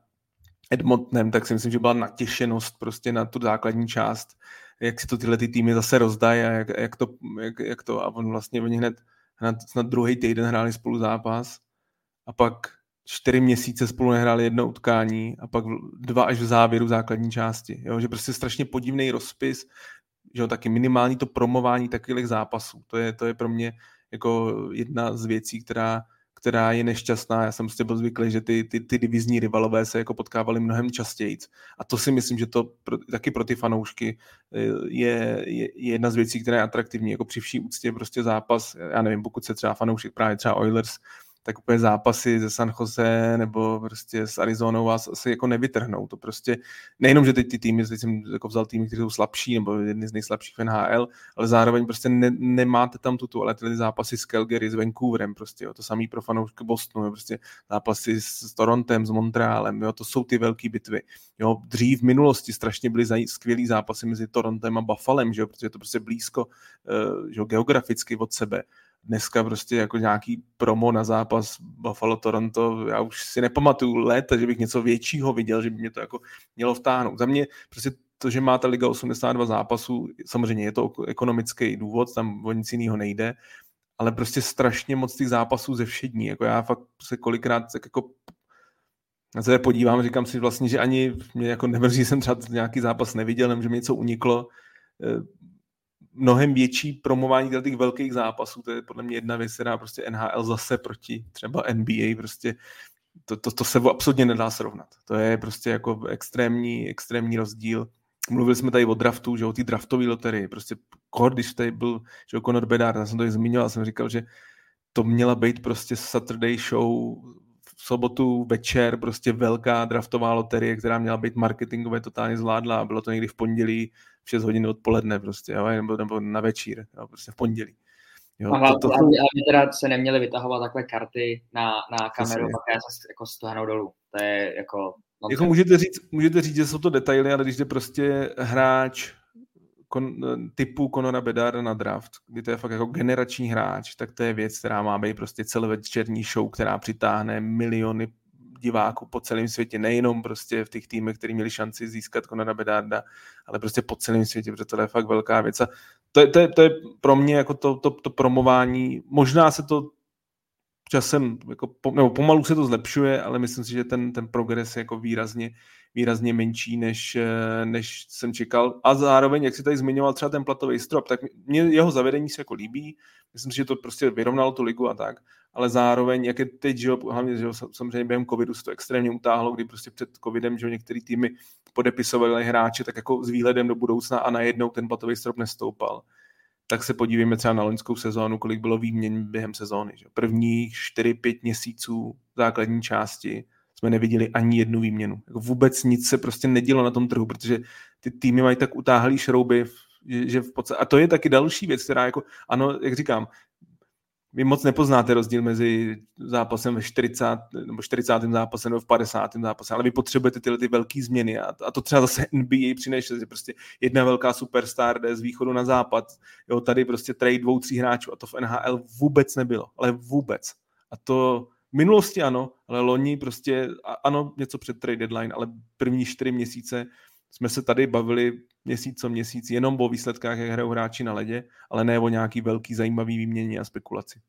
Edmontonem, tak si myslím, že byla natěšenost prostě na tu základní část, jak si to tyhle ty týmy zase rozdají a jak, jak, to, jak, jak to, a on vlastně oni hned, hned na druhý týden hráli spolu zápas a pak čtyři měsíce spolu nehráli jedno utkání a pak dva až v závěru základní části. Jo? Že prostě strašně podivný rozpis, že jo, taky minimální to promování takových zápasů. To je, to je pro mě jako jedna z věcí, která, která je nešťastná. Já jsem prostě byl zvyklý, že ty, ty, ty divizní rivalové se jako potkávali mnohem častěji. A to si myslím, že to pro, taky pro ty fanoušky eh, je, je, je jedna z věcí, která je atraktivní. Jako při vší úctě prostě zápas, já nevím, pokud se třeba fanoušek právě třeba Oilers tak úplně zápasy ze San Jose nebo prostě s Arizonou vás asi jako nevytrhnou. To prostě nejenom, že teď ty týmy, teď jsem jako vzal týmy, které jsou slabší nebo jedny z nejslabších v NHL, ale zároveň prostě ne, nemáte tam tu, ale ty zápasy s Calgary, s Vancouverem, prostě jo, to samý pro fanoušky Bostonu, jo, prostě zápasy s Torontem, s Montrealem, jo, to jsou ty velké bitvy. Jo, dřív v minulosti strašně byly skvělý zápasy mezi Torontem a Buffalem, že jo, protože je to prostě blízko uh, že jo, geograficky od sebe dneska prostě jako nějaký promo na zápas Buffalo Toronto, já už si nepamatuju let, že bych něco většího viděl, že by mě to jako mělo vtáhnout. Za mě prostě to, že má ta Liga 82 zápasů, samozřejmě je to ekonomický důvod, tam o nic jiného nejde, ale prostě strašně moc těch zápasů ze všední. Jako já fakt se kolikrát tak jako na se podívám, říkám si vlastně, že ani mě jako nemrzí, jsem třeba nějaký zápas neviděl, nebo že mi něco uniklo mnohem větší promování těch velkých zápasů, to je podle mě jedna věc, která prostě NHL zase proti třeba NBA prostě to, to, to se absolutně nedá srovnat. To je prostě jako extrémní, extrémní rozdíl. Mluvili jsme tady o draftu, že o té draftové loterii. Prostě kor, když tady byl že Conor Bedard, já jsem to i zmiňoval, jsem říkal, že to měla být prostě Saturday show v sobotu večer, prostě velká draftová loterie, která měla být marketingově totálně zvládla. Bylo to někdy v pondělí 6 hodin odpoledne prostě, jo, nebo, nebo na večír, jo, prostě v pondělí. Jo, a, to, to, to... A my teda se neměli vytahovat takhle karty na, na kameru, pak já se jako stáhnou dolů. To je jako... Jako můžete říct, můžete říct, že jsou to detaily, ale když je prostě hráč kon, typu Conora Bedara na draft, kdy to je fakt jako generační hráč, tak to je věc, která má být prostě celovečerní show, která přitáhne miliony diváků po celém světě, nejenom prostě v těch týmech, který měli šanci získat Conora Bedarda, ale prostě po celém světě, protože to je fakt velká věc. A to je, to je, to je pro mě jako to, to, to promování, možná se to časem, jako, nebo pomalu se to zlepšuje, ale myslím si, že ten, ten progres je jako výrazně, výrazně menší, než, než jsem čekal. A zároveň, jak si tady zmiňoval třeba ten platový strop, tak mě jeho zavedení se jako líbí. Myslím si, že to prostě vyrovnalo tu ligu a tak ale zároveň, jak je teď, že jo, hlavně, že jo, samozřejmě během covidu se to extrémně utáhlo, kdy prostě před covidem, že jo, některý týmy podepisovali hráče tak jako s výhledem do budoucna a najednou ten platový strop nestoupal. Tak se podívejme třeba na loňskou sezónu, kolik bylo výměn během sezóny. Že? Prvních 4-5 měsíců základní části jsme neviděli ani jednu výměnu. Jako vůbec nic se prostě nedělo na tom trhu, protože ty týmy mají tak utáhlý šrouby, že, že v podstatě, a to je taky další věc, která jako, ano, jak říkám, vy moc nepoznáte rozdíl mezi zápasem ve 40, nebo 40. zápasem nebo v 50. zápase, ale vy potřebujete tyhle ty velké změny a, a to třeba zase NBA přinese, že prostě jedna velká superstar jde z východu na západ, jo, tady prostě trade dvou, tří hráčů a to v NHL vůbec nebylo, ale vůbec. A to v minulosti ano, ale loni prostě, ano, něco před trade deadline, ale první čtyři měsíce jsme se tady bavili měsíc co měsíc jenom o výsledkách, jak hrajou hráči na ledě, ale ne o nějaký velký zajímavý výměně a spekulaci.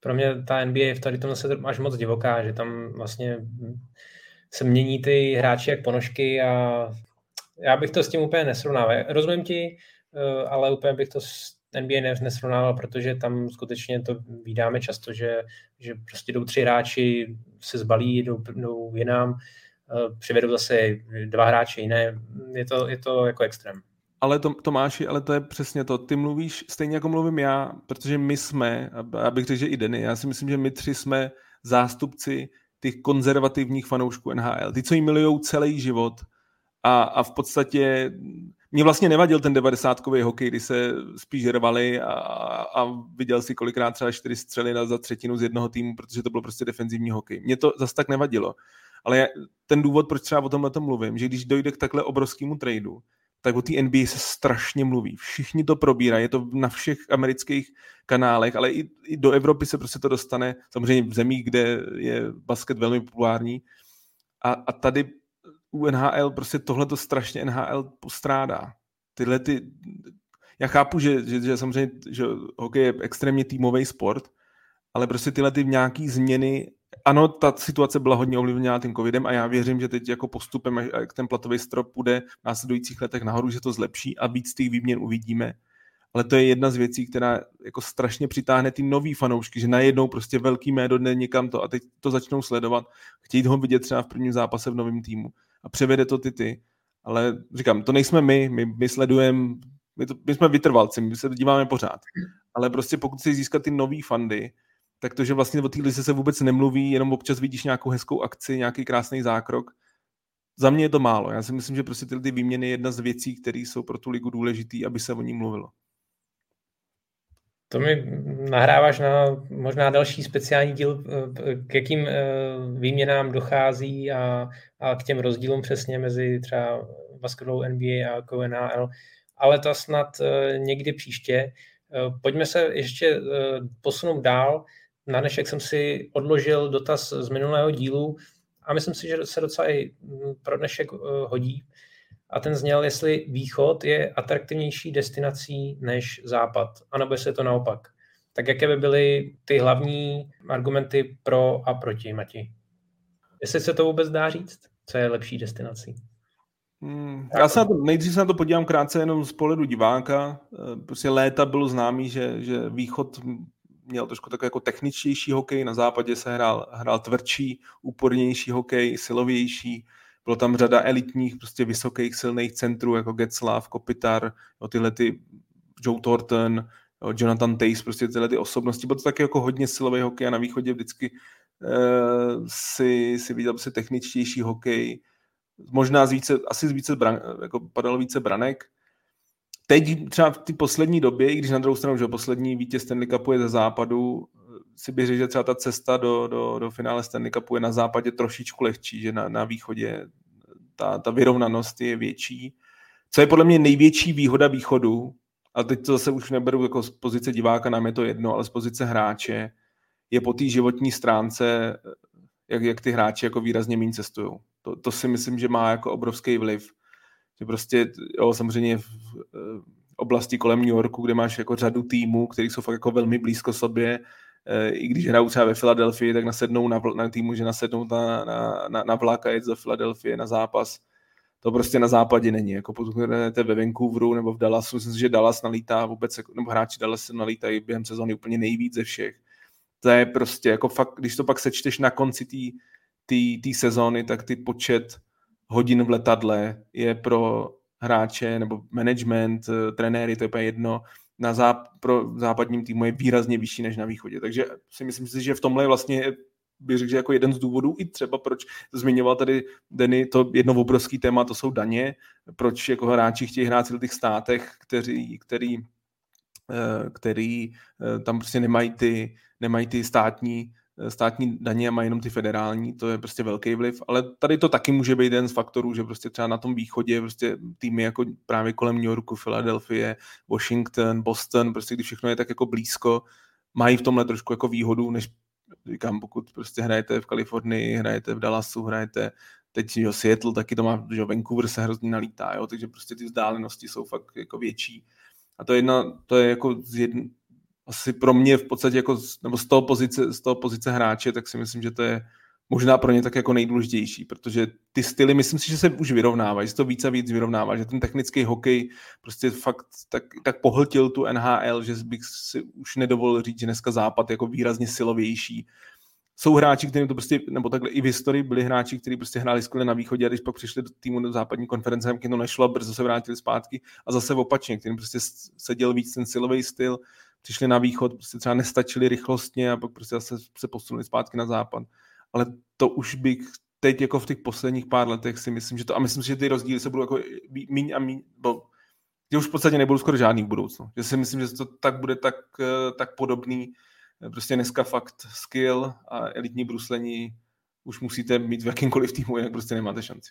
Pro mě ta NBA v tady tom se až moc divoká, že tam vlastně se mění ty hráči jak ponožky a já bych to s tím úplně nesrovnával. Rozumím ti, eh, ale úplně bych to s NBA nesrovnával, protože tam skutečně to vydáme často, že, že prostě jdou tři hráči, se zbalí, jdou, jdou jinam přivedou zase dva hráče jiné. Je to, je to jako extrém. Ale to, Tomáši, ale to je přesně to. Ty mluvíš stejně jako mluvím já, protože my jsme, abych řekl, že i Denny, já si myslím, že my tři jsme zástupci těch konzervativních fanoušků NHL. Ty, co jí milujou celý život a, a v podstatě mě vlastně nevadil ten 90 hokej, kdy se spíš rvali a, a viděl si kolikrát třeba čtyři střely za třetinu z jednoho týmu, protože to bylo prostě defenzivní hokej. Mě to zase tak nevadilo. Ale ten důvod, proč třeba o tomhle tom mluvím, že když dojde k takhle obrovskému tradu, tak o té NBA se strašně mluví. Všichni to probírají, je to na všech amerických kanálech, ale i, i do Evropy se prostě to dostane, samozřejmě v zemích, kde je basket velmi populární. A, a tady u NHL prostě tohle to strašně NHL postrádá. Tyhle ty, já chápu, že, že, že samozřejmě že hokej je extrémně týmový sport, ale prostě tyhle ty nějaký změny ano, ta situace byla hodně ovlivněná tím covidem a já věřím, že teď jako postupem, jak ten platový strop bude v následujících letech nahoru, že to zlepší a víc těch výměn uvidíme. Ale to je jedna z věcí, která jako strašně přitáhne ty nový fanoušky, že najednou prostě velký médo jde někam to a teď to začnou sledovat, chtějí ho vidět třeba v prvním zápase v novém týmu a převede to ty ty. Ale říkám, to nejsme my, my, my sledujeme, my, my jsme vytrvalci, my se díváme pořád. Ale prostě pokud si získat ty nový fandy, tak to, že vlastně o té lize se vůbec nemluví, jenom občas vidíš nějakou hezkou akci, nějaký krásný zákrok, za mě je to málo. Já si myslím, že prostě ty, ty výměny je jedna z věcí, které jsou pro tu ligu důležité, aby se o ní mluvilo. To mi nahráváš na možná další speciální díl, k jakým eh, výměnám dochází a, a k těm rozdílům přesně mezi třeba basketbalou NBA a jako NHL, ale to snad eh, někdy příště. Eh, pojďme se ještě posunout dál. Na dnešek jsem si odložil dotaz z minulého dílu a myslím si, že se docela i mm, pro dnešek hodí a ten zněl, jestli východ je atraktivnější destinací než západ, anebo jestli je to naopak. Tak jaké by byly ty hlavní argumenty pro a proti, Mati? Jestli se to vůbec dá říct, co je lepší destinací? Hmm, já se na to, nejdřív se na to podívám krátce jenom z pohledu diváka. Eh, prostě léta bylo známý, že, že východ měl trošku takový jako techničtější hokej, na západě se hrál, hrál tvrdší, úpornější hokej, silovější, bylo tam řada elitních, prostě vysokých, silných centrů, jako Getzlav, Kopitar, jo, tyhle ty Joe Thornton, jo, Jonathan Tace, prostě tyhle ty osobnosti. Bylo to taky jako hodně silový hokej a na východě vždycky uh, si, si viděl prostě techničtější hokej, možná z více, asi z více bran, jako padalo více branek. Teď třeba v té poslední době, i když na druhou stranu, že poslední vítěz Stanley Cupu je ze západu, si bych řekl, že třeba ta cesta do, do, do finále Stanley Cupu je na západě trošičku lehčí, že na, na východě ta, ta vyrovnanost je větší. Co je podle mě největší výhoda východu, a teď to zase už neberu jako z pozice diváka, nám je to jedno, ale z pozice hráče, je po té životní stránce, jak, jak ty hráči jako výrazně méně cestují. To, to si myslím, že má jako obrovský vliv. Že prostě, jo, samozřejmě v, v oblasti kolem New Yorku, kde máš jako řadu týmů, který jsou fakt jako velmi blízko sobě, i když hrajou třeba ve Filadelfii, tak nasednou na, na týmu, že nasednou na, na, na, na vlak a jet do Filadelfie na zápas. To prostě na západě není. Jako pokud jdete ve Vancouveru nebo v Dallasu, myslím si, že Dallas nalítá vůbec, jako- nebo hráči Dallas nalítají během sezóny úplně nejvíc ze všech. To je prostě jako fakt, když to pak sečteš na konci té sezóny, tak ty počet hodin v letadle je pro hráče nebo management, eh, trenéry, to je úplně jedno, na záp- pro západním týmu je výrazně vyšší než na východě. Takže si myslím si, že v tomhle je vlastně bych řekl, že jako jeden z důvodů i třeba, proč zmiňoval tady Denny, to jedno obrovský téma, to jsou daně, proč jako hráči chtějí hrát v těch státech, kteří, který, eh, který eh, tam prostě nemají ty, nemají ty státní státní daně a mají jenom ty federální, to je prostě velký vliv, ale tady to taky může být jeden z faktorů, že prostě třeba na tom východě prostě týmy jako právě kolem New Yorku, Philadelphia, Washington, Boston, prostě když všechno je tak jako blízko, mají v tomhle trošku jako výhodu, než říkám, pokud prostě hrajete v Kalifornii, hrajete v Dallasu, hrajete teď jo, Seattle taky to má, že Vancouver se hrozně nalítá, jo, takže prostě ty vzdálenosti jsou fakt jako větší. A to je, jedna, to je jako z jedn, asi pro mě v podstatě jako, nebo z toho pozice, z toho pozice hráče, tak si myslím, že to je možná pro ně tak jako nejdůležitější, protože ty styly, myslím si, že se už vyrovnávají, že to víc a víc vyrovnává, že ten technický hokej prostě fakt tak, tak pohltil tu NHL, že bych si už nedovolil říct, že dneska západ je jako výrazně silovější. Jsou hráči, kteří to prostě, nebo takhle i v historii byli hráči, kteří prostě hráli skvěle na východě a když pak přišli do týmu do západní konference, to nešlo brzo se vrátili zpátky a zase opačně, kterým prostě seděl víc ten silový styl, přišli na východ, prostě třeba nestačili rychlostně a pak prostě zase se posunuli zpátky na západ. Ale to už bych teď jako v těch posledních pár letech si myslím, že to, a myslím si, že ty rozdíly se budou jako míň a míň, bo, že už v podstatě nebudou skoro žádný v budoucnu. Že si myslím, že to tak bude tak, eh, tak podobný. Prostě dneska fakt skill a elitní bruslení už musíte mít v jakýmkoliv týmu, jinak prostě nemáte šanci.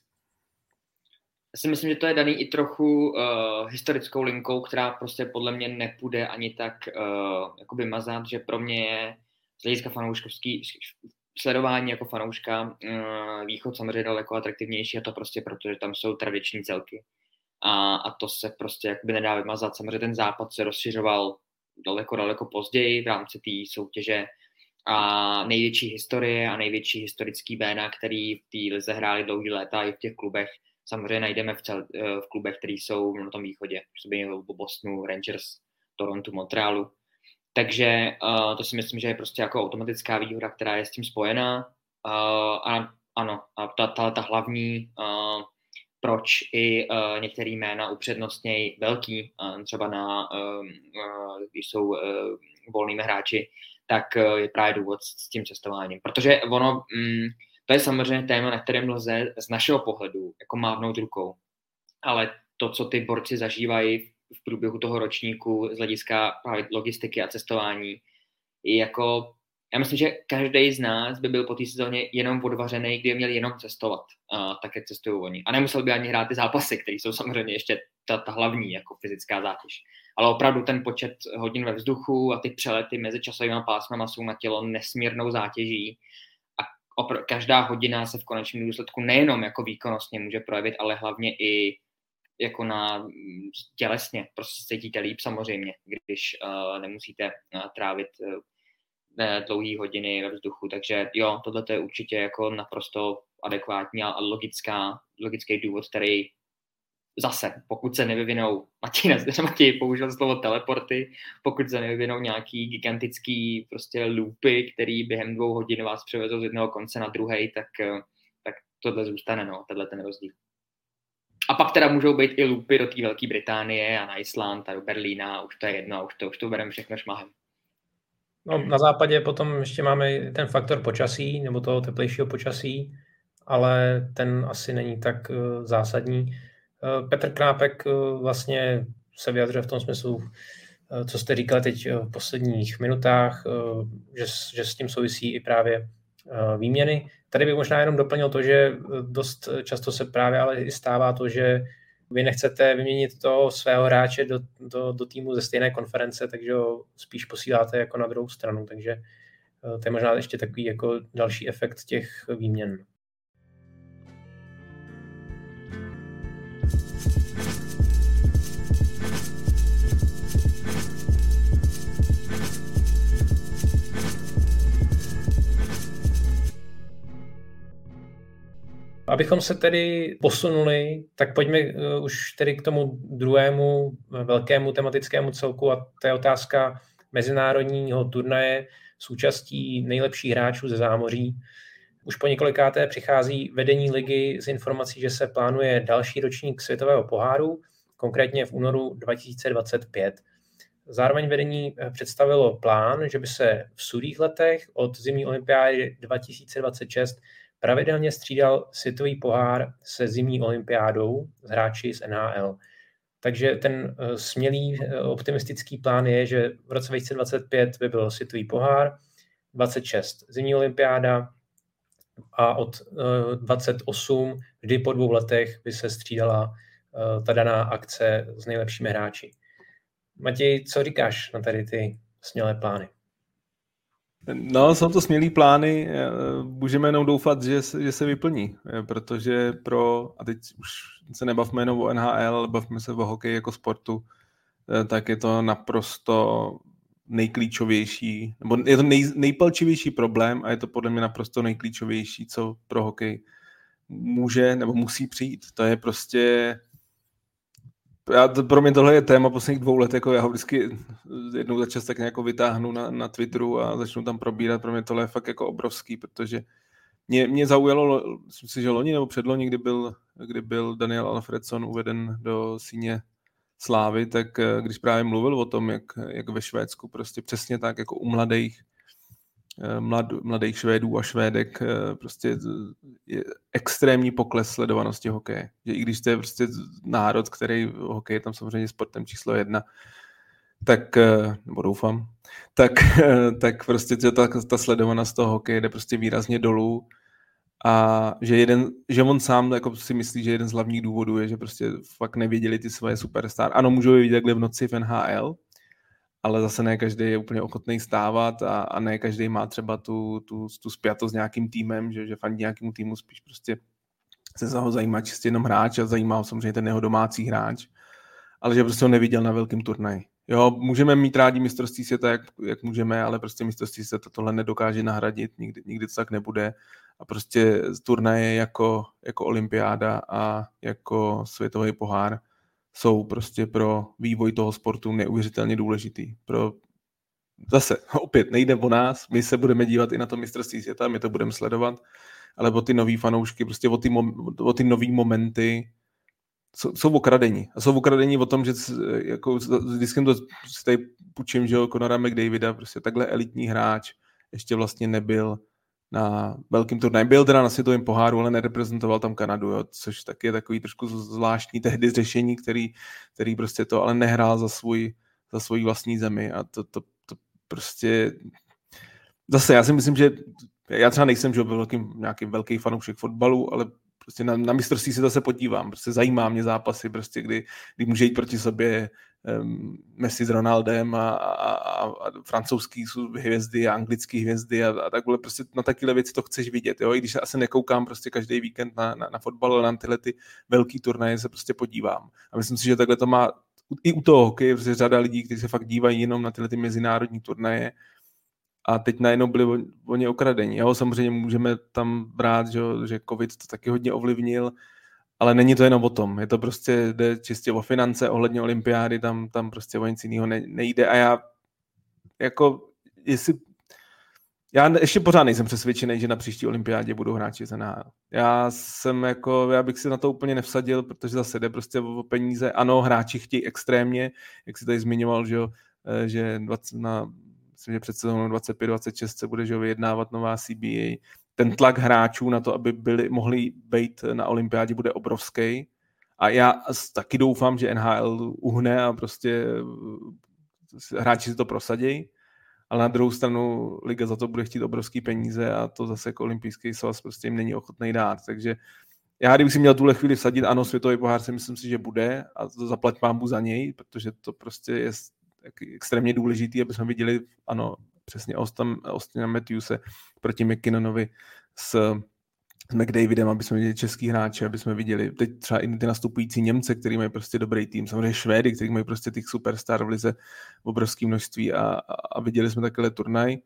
Já si myslím, že to je daný i trochu uh, historickou linkou, která prostě podle mě nepůjde ani tak uh, jakoby mazat, že pro mě je z hlediska fanouškovský sledování jako fanouška uh, východ samozřejmě daleko atraktivnější a to prostě proto, že tam jsou tradiční celky. A, a to se prostě jakoby nedá vymazat. Samozřejmě ten západ se rozšiřoval daleko, daleko později v rámci té soutěže a největší historie a největší historický béna, který v té lize hráli dlouhý léta i v těch klubech, samozřejmě najdeme v, cel, eh, v klubech, které jsou na tom východě, by v Bostonu, Rangers, Toronto, Montrealu. Takže uh, to si myslím, že je prostě jako automatická výhoda, která je s tím spojená. Uh, a ano, a ta, ta, ta hlavní, uh, proč i uh, některé jména upřednostnějí velký, uh, třeba na, uh, uh, když jsou uh, volnými hráči, tak je právě důvod s tím cestováním. Protože ono, mm, to je samozřejmě téma, na kterém lze z našeho pohledu jako mávnout rukou. Ale to, co ty borci zažívají v průběhu toho ročníku z hlediska právě logistiky a cestování, je jako já myslím, že každý z nás by byl po té sezóně jenom odvařený, kdyby měl jenom cestovat, uh, tak jak cestují oni. A nemusel by ani hrát ty zápasy, které jsou samozřejmě ještě ta, ta hlavní jako fyzická zátěž. Ale opravdu ten počet hodin ve vzduchu a ty přelety mezi časovými pásmama jsou na tělo nesmírnou zátěží. Opr- každá hodina se v konečném důsledku nejenom jako výkonnostně může projevit, ale hlavně i jako na tělesně, prostě se cítíte líp samozřejmě, když uh, nemusíte uh, trávit uh, dlouhé hodiny ve vzduchu, takže jo, tohle je určitě jako naprosto adekvátní a logická, logický důvod, který zase, pokud se nevyvinou, Matěj, Matěj použil slovo teleporty, pokud se nevyvinou nějaký gigantický prostě loopy, který během dvou hodin vás převezou z jednoho konce na druhý, tak, tak tohle zůstane, no, tenhle ten rozdíl. A pak teda můžou být i loopy do té Velké Británie a na Island a do Berlína, už to je jedno, už to, už to bereme všechno šmahem. No, na západě potom ještě máme ten faktor počasí, nebo toho teplejšího počasí, ale ten asi není tak uh, zásadní. Uh, Petr Knápek uh, vlastně se vyjadřuje v tom smyslu, uh, co jste říkali teď v posledních minutách, že, že s tím souvisí i právě výměny. Tady bych možná jenom doplnil to, že dost často se právě ale i stává to, že vy nechcete vyměnit toho svého hráče do, do, do týmu ze stejné konference, takže ho spíš posíláte jako na druhou stranu, takže eh, to je možná ještě takový jako další efekt těch výměn. Abychom se tedy posunuli, tak pojďme uh, už tedy k tomu druhému eh, velkému tematickému celku a to je otázka mezinárodního turnaje s účastí nejlepších hráčů ze zámoří. Už po několikáté přichází vedení ligy s informací, že se plánuje další ročník světového poháru, konkrétně v únoru 2025. Zároveň vedení eh, představilo plán, že by se v sudých letech od zimní olympiády 2026 Pravidelně střídal světový pohár se zimní olympiádou s hráči z NHL. Takže ten eh, smělý eh, optimistický plán je, že v roce 2025 by byl světový pohár, 26 zimní olympiáda a od 28 eh, vždy po dvou letech by se střídala ta daná akce s nejlepšími hráči. Matěj, co říkáš na tady ty smělé plány? No, jsou to smělý plány, eh, můžeme jenom doufat, že, že se vyplní, eh, protože pro, a teď už se nebavme jenom o NHL, bavme se o hokeji jako sportu, eh, tak je to naprosto nejklíčovější, nebo je to nej, nejpalčivější problém a je to podle mě naprosto nejklíčovější, co pro hokej může nebo musí přijít. To je prostě já, to, pro mě tohle je téma posledních dvou let, jako já ho vždycky jednou za čas tak nějak vytáhnu na, na Twitteru a začnu tam probírat, pro mě tohle je fakt jako obrovský, protože mě, mě zaujalo, myslím si, že loni nebo předloni, kdy byl, kdy byl Daniel Alfredson uveden do síně slávy, tak eh, když právě mluvil o tom, jak, jak ve Švédsku prostě přesně tak, jako u mladých mlad, mladých Švédů a Švédek eh, prostě je extrémní pokles sledovanosti hokeje. Že i když jste prostě národ, který hokej je tam samozřejmě sportem číslo jedna, tak, eh, nebo doufám, tak, tak prostě ta, ta sledovanost toho hokeje jde prostě výrazně dolů a že, jeden, že on sám jako si myslí, že jeden z hlavních důvodů je, že prostě fakt nevěděli ty svoje superstar. Ano, můžou je vidět takhle v noci v NHL, ale zase ne každý je úplně ochotný stávat a, a ne každý má třeba tu, tu, tu spjatost s nějakým týmem, že, že fandí nějakému týmu spíš prostě se za ho zajímá čistě jenom hráč a zajímá ho samozřejmě ten jeho domácí hráč, ale že prostě ho neviděl na velkém turnaji. Jo, můžeme mít rádi mistrovství světa, jak, jak můžeme, ale prostě mistrovství světa tohle nedokáže nahradit, nikdy, nikdy to tak nebude. A prostě turnaje jako, jako olympiáda a jako světový pohár jsou prostě pro vývoj toho sportu neuvěřitelně důležitý. Pro zase, opět, nejde o nás, my se budeme dívat i na to mistrovství světa, my to budeme sledovat, ale o ty nový fanoušky, prostě o ty, o ty nový momenty, jsou, jsou okradení. A jsou okradení o tom, že jako, vždycky to tady pučím, že Conora McDavida, prostě takhle elitní hráč, ještě vlastně nebyl na velkým turnaji. Byl teda na světovém poháru, ale nereprezentoval tam Kanadu, jo, což taky je takový trošku zvláštní tehdy řešení, který, který prostě to ale nehrál za svůj, za svůj vlastní zemi a to, to, to prostě zase já si myslím, že já třeba nejsem, že byl velký, nějaký velký fanoušek fotbalu, ale prostě na, na mistrovství se zase podívám, prostě zajímá mě zápasy, prostě kdy, kdy může jít proti sobě Messi s Ronaldem a, a, a, francouzský hvězdy a anglický hvězdy a, a takhle prostě na takové věci to chceš vidět, jo, i když asi nekoukám prostě každý víkend na, na, na fotbal, ale na tyhle ty velký turnaje se prostě podívám. A myslím si, že takhle to má i u toho hokeje, protože řada lidí, kteří se fakt dívají jenom na tyhle ty mezinárodní turnaje, a teď najednou byli oni okradení. Jo, samozřejmě můžeme tam brát, že, že covid to taky hodně ovlivnil, ale není to jenom o tom. Je to prostě, jde čistě o finance, ohledně olympiády, tam, tam prostě o nic jiného ne, nejde a já jako, jestli já ještě pořád nejsem přesvědčený, že na příští olympiádě budou hráči z NHL. Já jsem jako, já bych si na to úplně nevsadil, protože zase jde prostě o peníze. Ano, hráči chtějí extrémně, jak si tady zmiňoval, že, eh, že 20, na myslím, že před sezónou 25-26 se bude že vyjednávat nová CBA. Ten tlak hráčů na to, aby byli, mohli být na olympiádě, bude obrovský. A já taky doufám, že NHL uhne a prostě eh, hráči si to prosadí. Ale na druhou stranu Liga za to bude chtít obrovský peníze a to zase jako olympijský svaz prostě jim není ochotný dát. Takže já kdybych si měl tuhle chvíli vsadit, ano, světový pohár si myslím si, že bude a to zaplať pámbu za něj, protože to prostě je extrémně důležitý, aby jsme viděli, ano, přesně Austin, Austina Matthewse proti McKinnonovi s, s McDavidem, aby jsme viděli český hráče, aby jsme viděli teď třeba i ty nastupující Němce, který mají prostě dobrý tým, samozřejmě Švédy, který mají prostě těch superstar v lize v obrovském množství a, a viděli jsme takhle turnaj,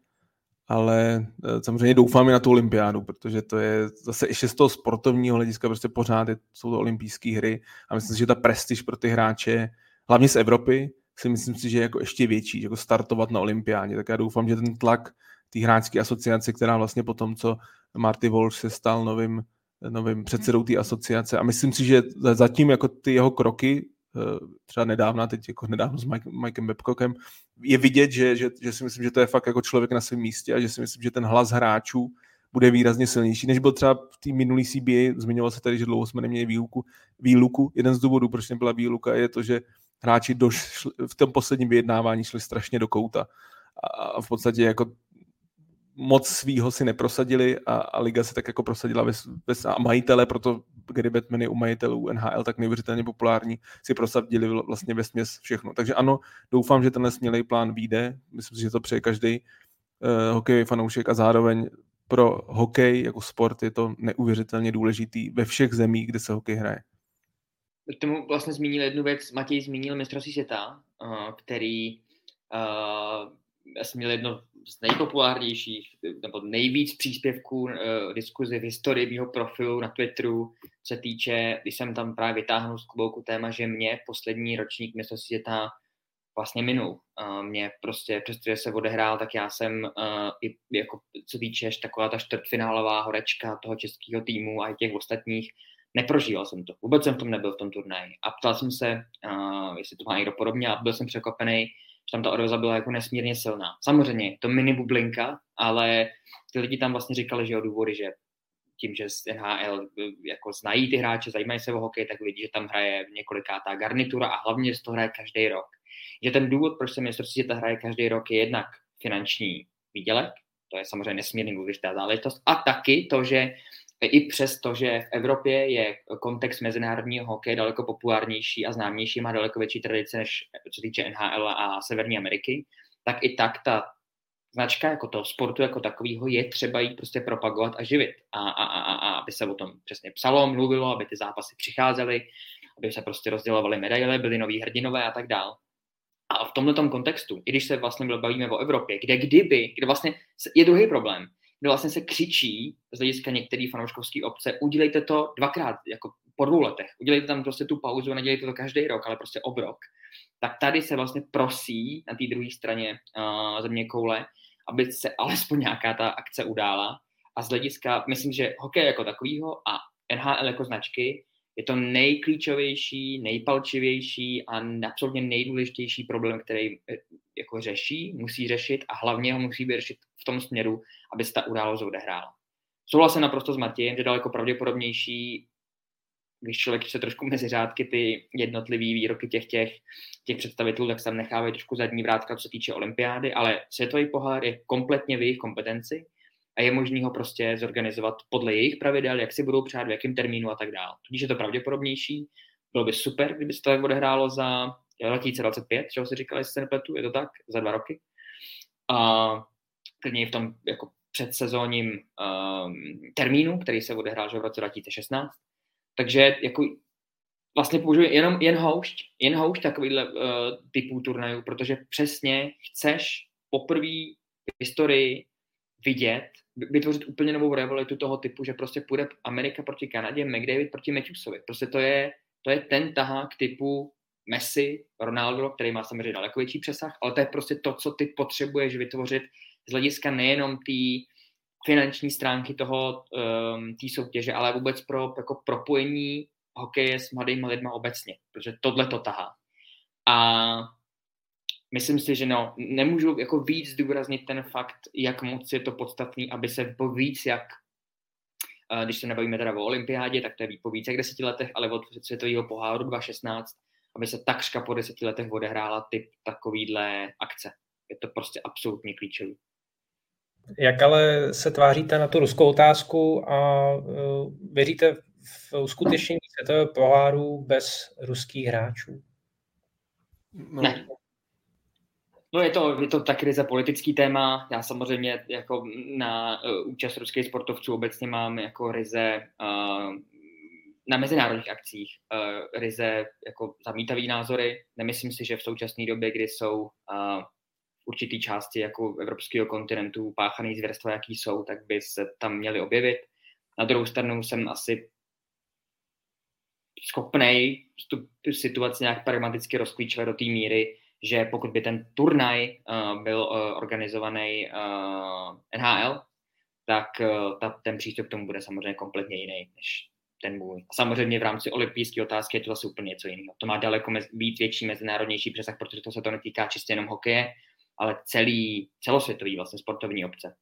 ale e, samozřejmě doufám i na tu olympiádu, protože to je zase ještě z toho sportovního hlediska prostě pořád je, jsou to olympijské hry. A myslím si, že ta prestiž pro ty hráče, hlavně z Evropy, si myslím si, že je jako ještě větší, jako startovat na olympiádě. Tak já doufám, že ten tlak té hráčské asociace, která vlastně po tom, co Marty Walsh se stal novým, novým předsedou té asociace a myslím si, že zatím jako ty jeho kroky, eh, třeba nedávno, teď jako nedávno s Mike, Mikem Babcockem, je vidět, že, že, že, si myslím, že to je fakt jako člověk na svém místě a že si myslím, že ten hlas hráčů bude výrazně silnější, než byl třeba v té minulý CBA. Zmiňoval se tady, že dlouho jsme neměli výluku. výluku. Jeden z důvodů, proč nebyla výluka, je to, že hráči došli, v tom posledním vyjednávání šli strašně do kouta. A v podstatě jako moc svýho si neprosadili a, a liga se tak jako prosadila ve, ve, a majitele, proto Gary Batman je u majitelů NHL tak neuvěřitelně populární, si prosadili vlastně ve směs všechno. Takže ano, doufám, že tenhle smělej plán vyjde, myslím si, že to přeje každý uh, hokejový fanoušek a zároveň pro hokej jako sport je to neuvěřitelně důležitý ve všech zemích, kde se hokej hraje tomu vlastně zmínil jednu věc, Matěj zmínil mistrovství světa, uh, který uh, jsem měl jedno z nejpopulárnějších nebo nejvíc příspěvků uh, diskuzi v historii mého profilu na Twitteru, co se týče, když jsem tam právě vytáhnul z klubouku téma, že mě poslední ročník mistrovství světa vlastně minul. Uh, mě prostě, přestože se odehrál, tak já jsem uh, i jako, co týče taková ta čtvrtfinálová horečka toho českého týmu a i těch ostatních, neprožíval jsem to. Vůbec jsem v tom nebyl v tom turnaji. A ptal jsem se, uh, jestli to má někdo podobně a byl jsem překvapený, že tam ta odveza byla jako nesmírně silná. Samozřejmě, to mini bublinka, ale ty lidi tam vlastně říkali, že o důvody, že tím, že NHL jako znají ty hráče, zajímají se o hokej, tak vidí, že tam hraje několikátá garnitura a hlavně, že to hraje každý rok. Že ten důvod, proč se mistrovství ta hraje každý rok, je jednak finanční výdělek, to je samozřejmě nesmírně důležitá záležitost, a taky to, že i přesto, že v Evropě je kontext mezinárodního hokeje daleko populárnější a známější, má daleko větší tradice než co týče NHL a Severní Ameriky, tak i tak ta značka jako toho sportu jako takového je třeba jí prostě propagovat a živit. A, a, a, a aby se o tom přesně psalo, mluvilo, aby ty zápasy přicházely, aby se prostě rozdělovaly medaile, byly noví hrdinové a tak dál. A v tomto kontextu, i když se vlastně bavíme o Evropě, kde kdyby, kde vlastně je druhý problém, kde vlastně se křičí z hlediska některé fanouškovské obce, udělejte to dvakrát, jako po dvou letech, udělejte tam prostě tu pauzu nedělejte to každý rok, ale prostě obrok, tak tady se vlastně prosí na té druhé straně uh, země koule, aby se alespoň nějaká ta akce udála. A z hlediska, myslím, že hokej jako takovýho a NHL jako značky je to nejklíčovější, nejpalčivější a absolutně nejdůležitější problém, který eh, jako řeší, musí řešit a hlavně ho musí vyřešit v tom směru, aby se ta událost odehrála. Souhlasím naprosto s Matějem, že daleko pravděpodobnější, když člověk se trošku mezi řádky ty jednotlivý výroky těch, těch, těch představitelů, tak se tam nechávají trošku zadní vrátka, co se týče olympiády, ale světový pohár je kompletně v jejich kompetenci je možný ho prostě zorganizovat podle jejich pravidel, jak si budou přát, v jakém termínu a tak dále. Tudíž je to pravděpodobnější. Bylo by super, kdyby se to odehrálo za 2025, čeho si říkali, jestli se nepletu, je to tak, za dva roky. A klidně v tom jako předsezónním um, termínu, který se odehrál že v roce 2016. Takže jako vlastně použiju jenom jen houšť, jen houšť takovýhle uh, typů turnajů, protože přesně chceš poprvé v historii vidět, vytvořit úplně novou rivalitu toho typu, že prostě půjde Amerika proti Kanadě, McDavid proti Matthewsovi. Prostě to je, to je ten tahák typu Messi, Ronaldo, který má samozřejmě daleko větší přesah, ale to je prostě to, co ty potřebuješ vytvořit z hlediska nejenom té finanční stránky toho um, té soutěže, ale vůbec pro jako propojení hokeje s mladými lidmi obecně, protože tohle to tahá. A myslím si, že no, nemůžu jako víc zdůraznit ten fakt, jak moc je to podstatný, aby se po víc jak když se nebavíme teda o olympiádě, tak to je po více jak deseti letech, ale od světového poháru 2016, aby se takřka po deseti letech odehrála typ takovýhle akce. Je to prostě absolutně klíčový. Jak ale se tváříte na tu ruskou otázku a uh, věříte v uskutečnění světového poháru bez ruských hráčů? No. Ne. No je to, je to tak ryze politický téma. Já samozřejmě jako na uh, účast ruských sportovců obecně mám jako ryze uh, na mezinárodních akcích uh, ryze jako zamítavý názory. Nemyslím si, že v současné době, kdy jsou uh, určitý části jako evropského kontinentu páchaný zvěrstva, jaký jsou, tak by se tam měly objevit. Na druhou stranu jsem asi schopnej tu situaci nějak pragmaticky rozklíčovat do té míry, že pokud by ten turnaj uh, byl uh, organizovaný uh, NHL, tak uh, ta, ten přístup k tomu bude samozřejmě kompletně jiný než ten můj. A samozřejmě v rámci olympijské otázky je to zase úplně něco jiného. To má daleko mez, víc větší mezinárodnější přesah, protože to se to netýká čistě jenom hokeje, ale celý, celosvětový vlastně sportovní obce.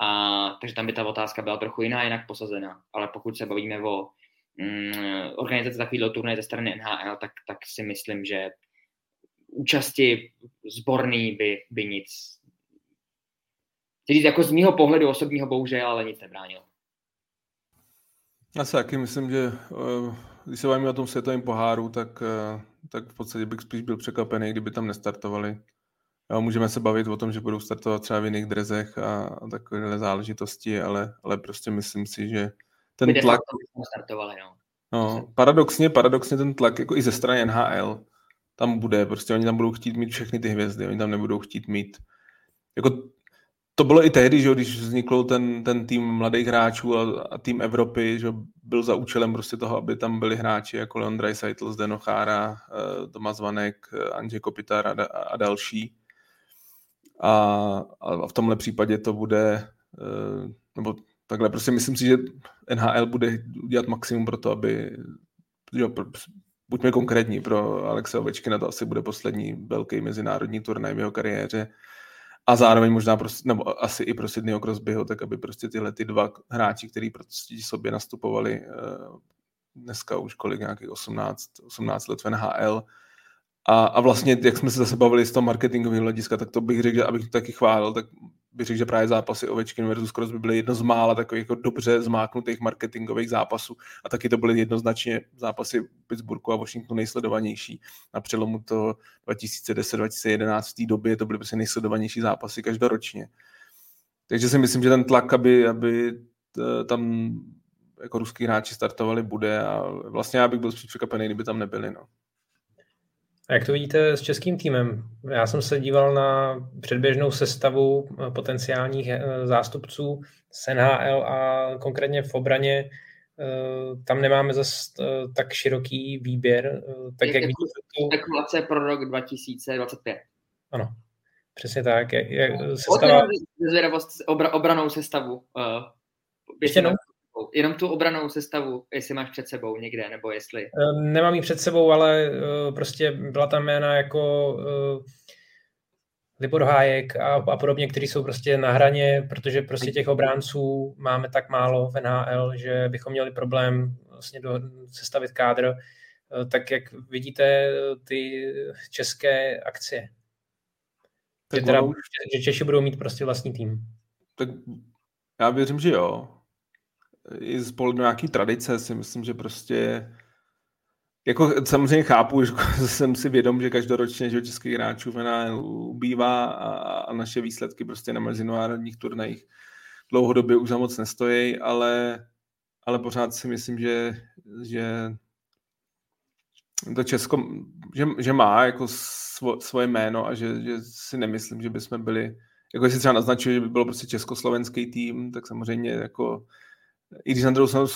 A, takže tam by ta otázka byla trochu jiná, jinak posazená. Ale pokud se bavíme o mm, organizaci takového turnaje ze strany NHL, tak, tak si myslím, že účasti zborný by, by nic říct, jako z mýho pohledu osobního bohužel, ale nic nebránilo. Já si taky myslím, že eh, když se bavíme o tom světovém poháru, tak, eh, tak v podstatě bych spíš byl překvapený, kdyby tam nestartovali Jo, můžeme se bavit o tom, že budou startovat třeba v jiných drezech a, a takové záležitosti, ale, ale prostě myslím si, že ten My tlak... Startovali, no. No, paradoxně, paradoxně ten tlak jako i ze strany NHL tam bude, prostě oni tam budou chtít mít všechny ty hvězdy, oni tam nebudou chtít mít jako to bylo i tehdy, že když vznikl ten, ten tým mladých hráčů a, a tým Evropy, že byl za účelem prostě toho, aby tam byli hráči jako Leon Draisaitl, Zdeno Chára, eh, Tomas Vanek, eh, Andřej Kopitar a, a další. A, a v tomhle případě to bude, eh, nebo takhle, prostě myslím si, že NHL bude dělat maximum pro to, aby, jo, buďme konkrétní, pro Alexe Ovečkina to asi bude poslední velký mezinárodní turnaj v jeho kariéře. A zároveň možná pro, nebo asi i pro Sydneyho Crosbyho, tak aby prostě tyhle ty dva hráči, kteří prostě sobě nastupovali eh, dneska už kolik nějakých 18, 18 let v NHL, a, a vlastně, jak jsme se zase bavili z toho marketingového hlediska, tak to bych řekl, že abych to taky chválil, tak bych řekl, že právě zápasy Ovečkin versus Crosby byly jedno z mála takových jako dobře zmáknutých marketingových zápasů a taky to byly jednoznačně zápasy Pittsburghu a Washingtonu nejsledovanější. Na přelomu to 2010-2011 v té době to byly prostě nejsledovanější zápasy každoročně. Takže si myslím, že ten tlak, aby, aby tam jako ruský hráči startovali, bude a vlastně já bych byl spíš překvapený, kdyby tam nebyli. No. A jak to vidíte s českým týmem? Já jsem se díval na předběžnou sestavu eh, potenciálních eh, zástupců z NHL a konkrétně v obraně eh, tam nemáme zase tak široký výběr. Tak je jak vidíte to... Spekulace pro rok 2025. Ano, přesně tak. Jak, jak sestava... Zvědavost obra, obranou sestavu. Uh, Ještě no? Jenom tu obranou sestavu, jestli máš před sebou někde, nebo jestli... Ehm, nemám ji před sebou, ale uh, prostě byla tam jména jako uh, Libor Hájek a, a podobně, kteří jsou prostě na hraně, protože prostě těch obránců máme tak málo v NHL, že bychom měli problém vlastně do, sestavit kádr, eh, tak jak vidíte ty české akcie. Tak že, teda, že Češi budou mít prostě vlastní tým. Tak já věřím, že jo. I z pohledu nějaký tradice si myslím, že prostě jako samozřejmě chápu, že jsem si vědom, že každoročně že českých hráčů v ubývá a, a naše výsledky prostě na mezinárodních turnajích dlouhodobě už za moc nestojí, ale, ale pořád si myslím, že, že to Česko, že, že má jako svo, svoje jméno a že, že si nemyslím, že bychom byli, jako jestli třeba naznačuje, že by bylo prostě československý tým, tak samozřejmě jako, i když na druhou stranu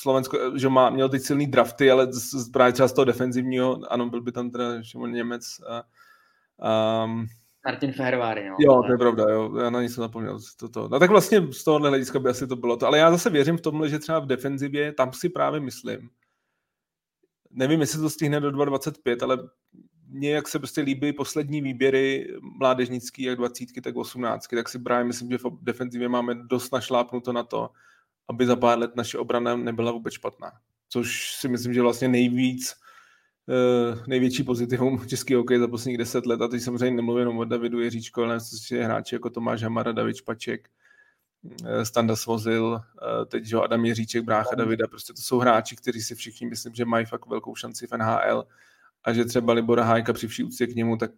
Slovensko, že má, měl ty silný drafty, ale z, z, právě třeba z toho defenzivního, ano, byl by tam teda Šimon Němec a, um, Martin Feherváry, no. Jo, to je pravda, jo, já na jsem zapomněl. Toto. No tak vlastně z tohohle hlediska by asi to bylo to, ale já zase věřím v tomhle, že třeba v defenzivě, tam si právě myslím, nevím, jestli to stihne do 2.25, ale mně, jak se prostě líbí poslední výběry mládežnický, jak 20, tak 18, tak si právě myslím, že v defenzivě máme dost našlápnuto na to, aby za pár let naše obrana nebyla vůbec špatná. Což si myslím, že vlastně nejvíc uh, největší pozitivum český hokej za posledních deset let. A teď samozřejmě nemluvím jenom o Davidu Jiříčko, ale je hráči jako Tomáš Hamara, David Špaček, uh, Standa Svozil, uh, teď že Adam Jiříček, brácha Davida. Prostě to jsou hráči, kteří si všichni myslím, že mají fakt velkou šanci v NHL a že třeba Libora Hájka při vší úctě k němu, tak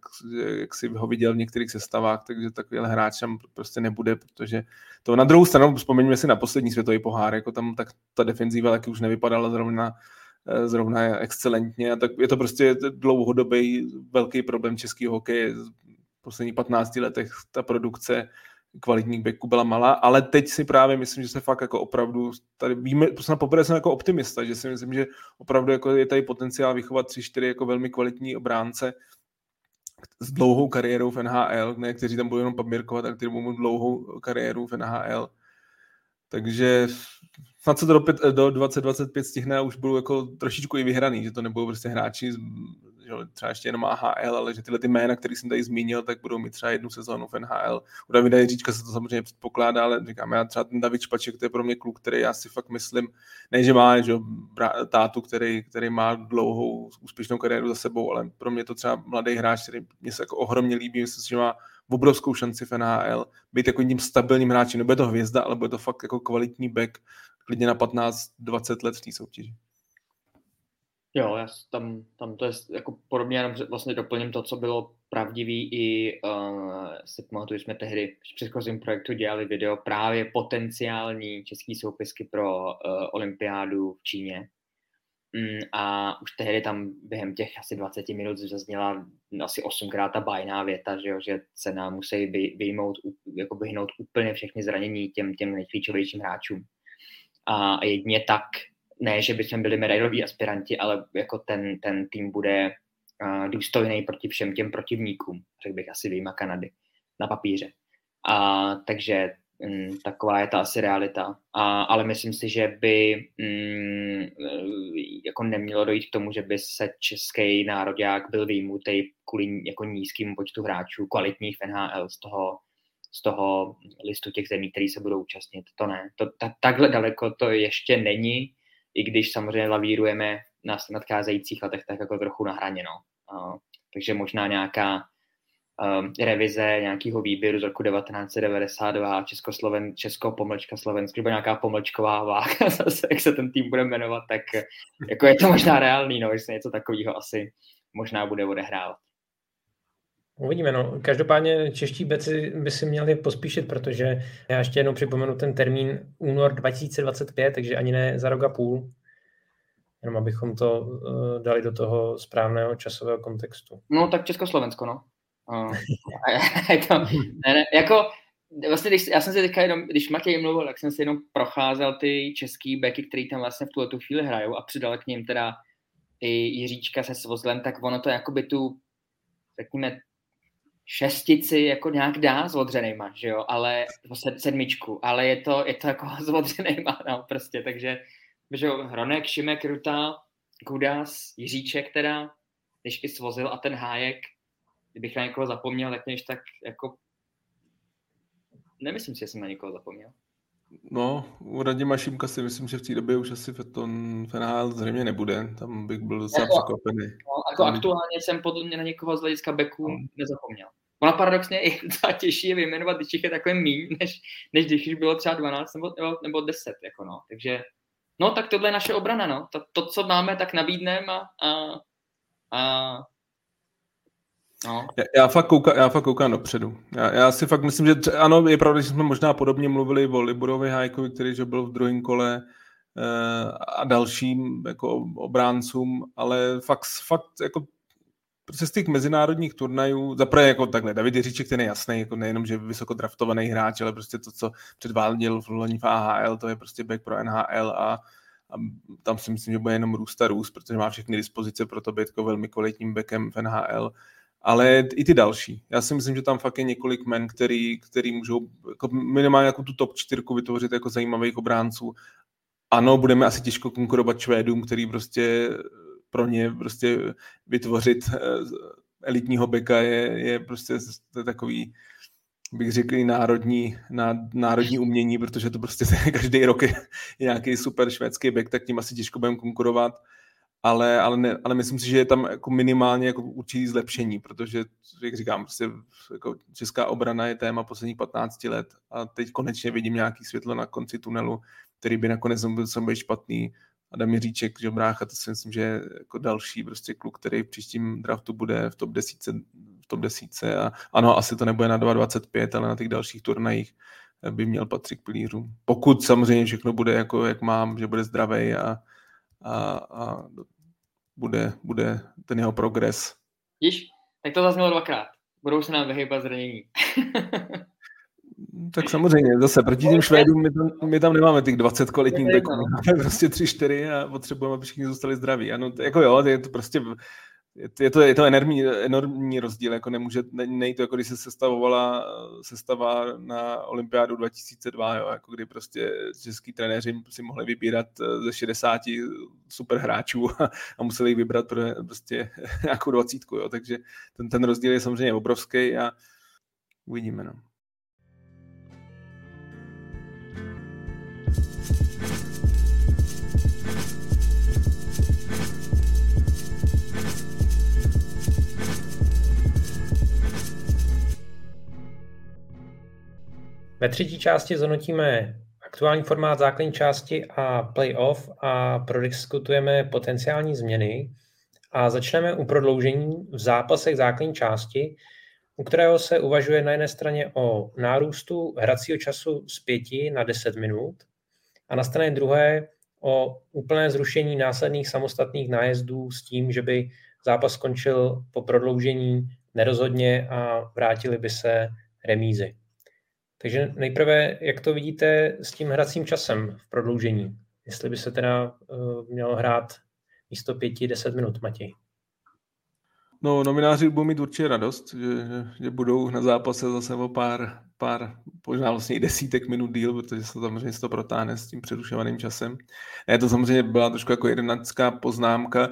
jak si ho viděl v některých sestavách, takže takovýhle hráč tam prostě nebude, protože to na druhou stranu, vzpomeňme si na poslední světový pohár, jako tam tak ta defenzíva taky už nevypadala zrovna eh, zrovna excelentně a tak je to prostě dlouhodobý velký problém českého hokeje v posledních 15 letech ta produkce kvalitních backů byla malá, ale teď si právě myslím, že se fakt jako opravdu, tady víme, prostě poprvé jsem jako optimista, že si myslím, že opravdu jako je tady potenciál vychovat tři, čtyři jako velmi kvalitní obránce s dlouhou kariérou v NHL, ne kteří tam budou jenom pamírkovat, ale kteří budou mít dlouhou kariéru v NHL. Takže snad se to do, do 2025 stihne a už budou jako trošičku i vyhraný, že to nebudou prostě hráči že třeba ještě jenom AHL, ale že tyhle ty jména, které jsem tady zmínil, tak budou mít třeba jednu sezónu v NHL. U Davida Jiříčka se to samozřejmě předpokládá, ale říkám, já třeba ten David Špaček, to je pro mě kluk, který já si fakt myslím, ne, že má že, tátu, který, který má dlouhou úspěšnou kariéru za sebou, ale pro mě to třeba mladý hráč, který mě se jako ohromně líbí, myslím, že má obrovskou šanci v NHL, být jako tím stabilním hráčem, nebude to hvězda, ale bude to fakt jako kvalitní back, klidně na 15-20 let v té soutěži. Jo, já tam, tam to je jako podobně, jenom vlastně doplním to, co bylo pravdivý i uh, si pamatuju, jsme tehdy v předchozím projektu dělali video právě potenciální český soupisky pro uh, olympiádu v Číně. Mm, a už tehdy tam během těch asi 20 minut zazněla asi osmkrát ta bajná věta, že, jo, že se nám musí vyjmout, jako vyhnout úplně všechny zranění těm, těm nejklíčovějším hráčům. A jedně tak ne, že bychom byli medailoví aspiranti, ale jako ten, ten tým bude uh, důstojný proti všem těm protivníkům, řekl bych asi výjima Kanady, na papíře. A, takže um, taková je ta asi realita. A, ale myslím si, že by um, jako nemělo dojít k tomu, že by se český národák byl výjimutý kvůli jako nízkým počtu hráčů kvalitních NHL z toho, z toho listu těch zemí, který se budou účastnit. To ne. To, ta, takhle daleko to ještě není i když samozřejmě lavírujeme na nadcházejících letech tak jako trochu na hraně, no. Takže možná nějaká um, revize nějakého výběru z roku 1992, Českosloven, Česko pomlčka Slovensko, nebo nějaká pomlčková váha, zase, jak se ten tým bude jmenovat, tak jako je to možná reálný, no, jestli něco takového asi možná bude odehrávat. Uvidíme, no. Každopádně čeští beci by si měli pospíšit, protože já ještě jednou připomenu ten termín únor 2025, takže ani ne za rok a půl. Jenom abychom to uh, dali do toho správného časového kontextu. No tak Československo, no. Uh, to, ne, ne, jako vlastně, když, já jsem si teďka jenom, když Matěj mluvil, tak jsem si jenom procházel ty český beky, který tam vlastně v tuhle tu chvíli hrajou a přidal k ním teda i Jiříčka se Svozlem, tak ono to jakoby tu, řekněme, šestici jako nějak dá s odřenejma, že jo, ale sedmičku, ale je to, je to jako s odřenejma, no, prostě, takže, že jo, Hronek, Šimek, Ruta, Kudas, Jiříček teda, když i svozil a ten Hájek, kdybych na někoho zapomněl, tak než tak jako nemyslím si, že jsem na někoho zapomněl. No, u Radima Šimka si myslím, že v té době už asi tom NHL zřejmě nebude. Tam bych byl docela jako, překvapený. No, jako Tam... aktuálně jsem podle mě na někoho z hlediska beku no. nezapomněl. Ona paradoxně je docela těžší je vyjmenovat, když jich je takhle míň, než, než když už bylo třeba 12 nebo, nebo, nebo 10. Jako no. Takže no, tak tohle je naše obrana. No. To, to co máme, tak nabídneme a, a, a No. Já, já, fakt kouka, já fakt koukám dopředu. Já, já si fakt myslím, že tře- ano, je pravda, že jsme možná podobně mluvili o Liburovi Hajkovi, který že byl v druhém kole eh, a dalším jako obráncům, ale fakt, fakt jako prostě z těch mezinárodních turnajů, zaprvé jako takhle, David Jiříček ten je jasný, jako nejenom, že vysoko draftovaný hráč, ale prostě to, co předváděl v loni v AHL, to je prostě back pro NHL a, a tam si myslím, že bude jenom růst a růst, protože má všechny dispozice pro to být jako velmi kvalitním backem v NHL ale i ty další. Já si myslím, že tam fakt je několik men, který, který můžou jako minimálně jako tu top čtyřku vytvořit jako zajímavých obránců. Ano, budeme asi těžko konkurovat Švédům, který prostě pro ně prostě vytvořit eh, elitního beka je, je prostě to je takový, bych řekl, národní, národní umění, protože to prostě každý rok je, nějaký super švédský bek, tak tím asi těžko budeme konkurovat ale, ale, ne, ale myslím si, že je tam jako minimálně jako určitý zlepšení, protože, jak říkám, prostě jako česká obrana je téma posledních 15 let a teď konečně vidím nějaký světlo na konci tunelu, který by nakonec nebyl být špatný. Adam Jiříček, že brácha, to si myslím, že je jako další prostě kluk, který v příštím draftu bude v top 10, v top 10 a ano, asi to nebude na 2,25, ale na těch dalších turnajích by měl patřit k pilířům. Pokud samozřejmě všechno bude jako, jak mám, že bude zdravý a, a, a bude, bude ten jeho progres. Víš, tak to zaznělo dvakrát. Budou se nám vyhybat zranění. tak samozřejmě, zase proti těm Švédům my tam, my tam nemáme těch 20 kvalitních beků, máme prostě 3-4 a potřebujeme, aby všichni zůstali zdraví. Ano, to, jako jo, je to prostě je to, je to enormní, enormní rozdíl, jako nemůže, ne, nejde to jako když se sestavovala sestava na olympiádu 2002, jo, jako kdy prostě český trenéři si mohli vybírat eh, ze 60 super hráčů a, a museli jich vybrat pro prostě nějakou dvacítku, jo, takže ten, ten rozdíl je samozřejmě obrovský a uvidíme, no. Ve třetí části zhodnotíme aktuální formát základní části a playoff a prodiskutujeme potenciální změny a začneme u prodloužení v zápasech základní části, u kterého se uvažuje na jedné straně o nárůstu hracího času z 5 na 10 minut a na straně druhé o úplné zrušení následných samostatných nájezdů s tím, že by zápas skončil po prodloužení nerozhodně a vrátili by se remízy. Takže nejprve, jak to vidíte s tím hracím časem v prodloužení? Jestli by se teda uh, mělo hrát místo pěti, deset minut, Matěj. No, nomináři budou mít určitě radost, že, že budou na zápase zase o pár, pár možná vlastně i desítek minut díl, protože se samozřejmě to protáhne s tím přerušovaným časem. Ne, to samozřejmě byla trošku jako jedenáctká poznámka.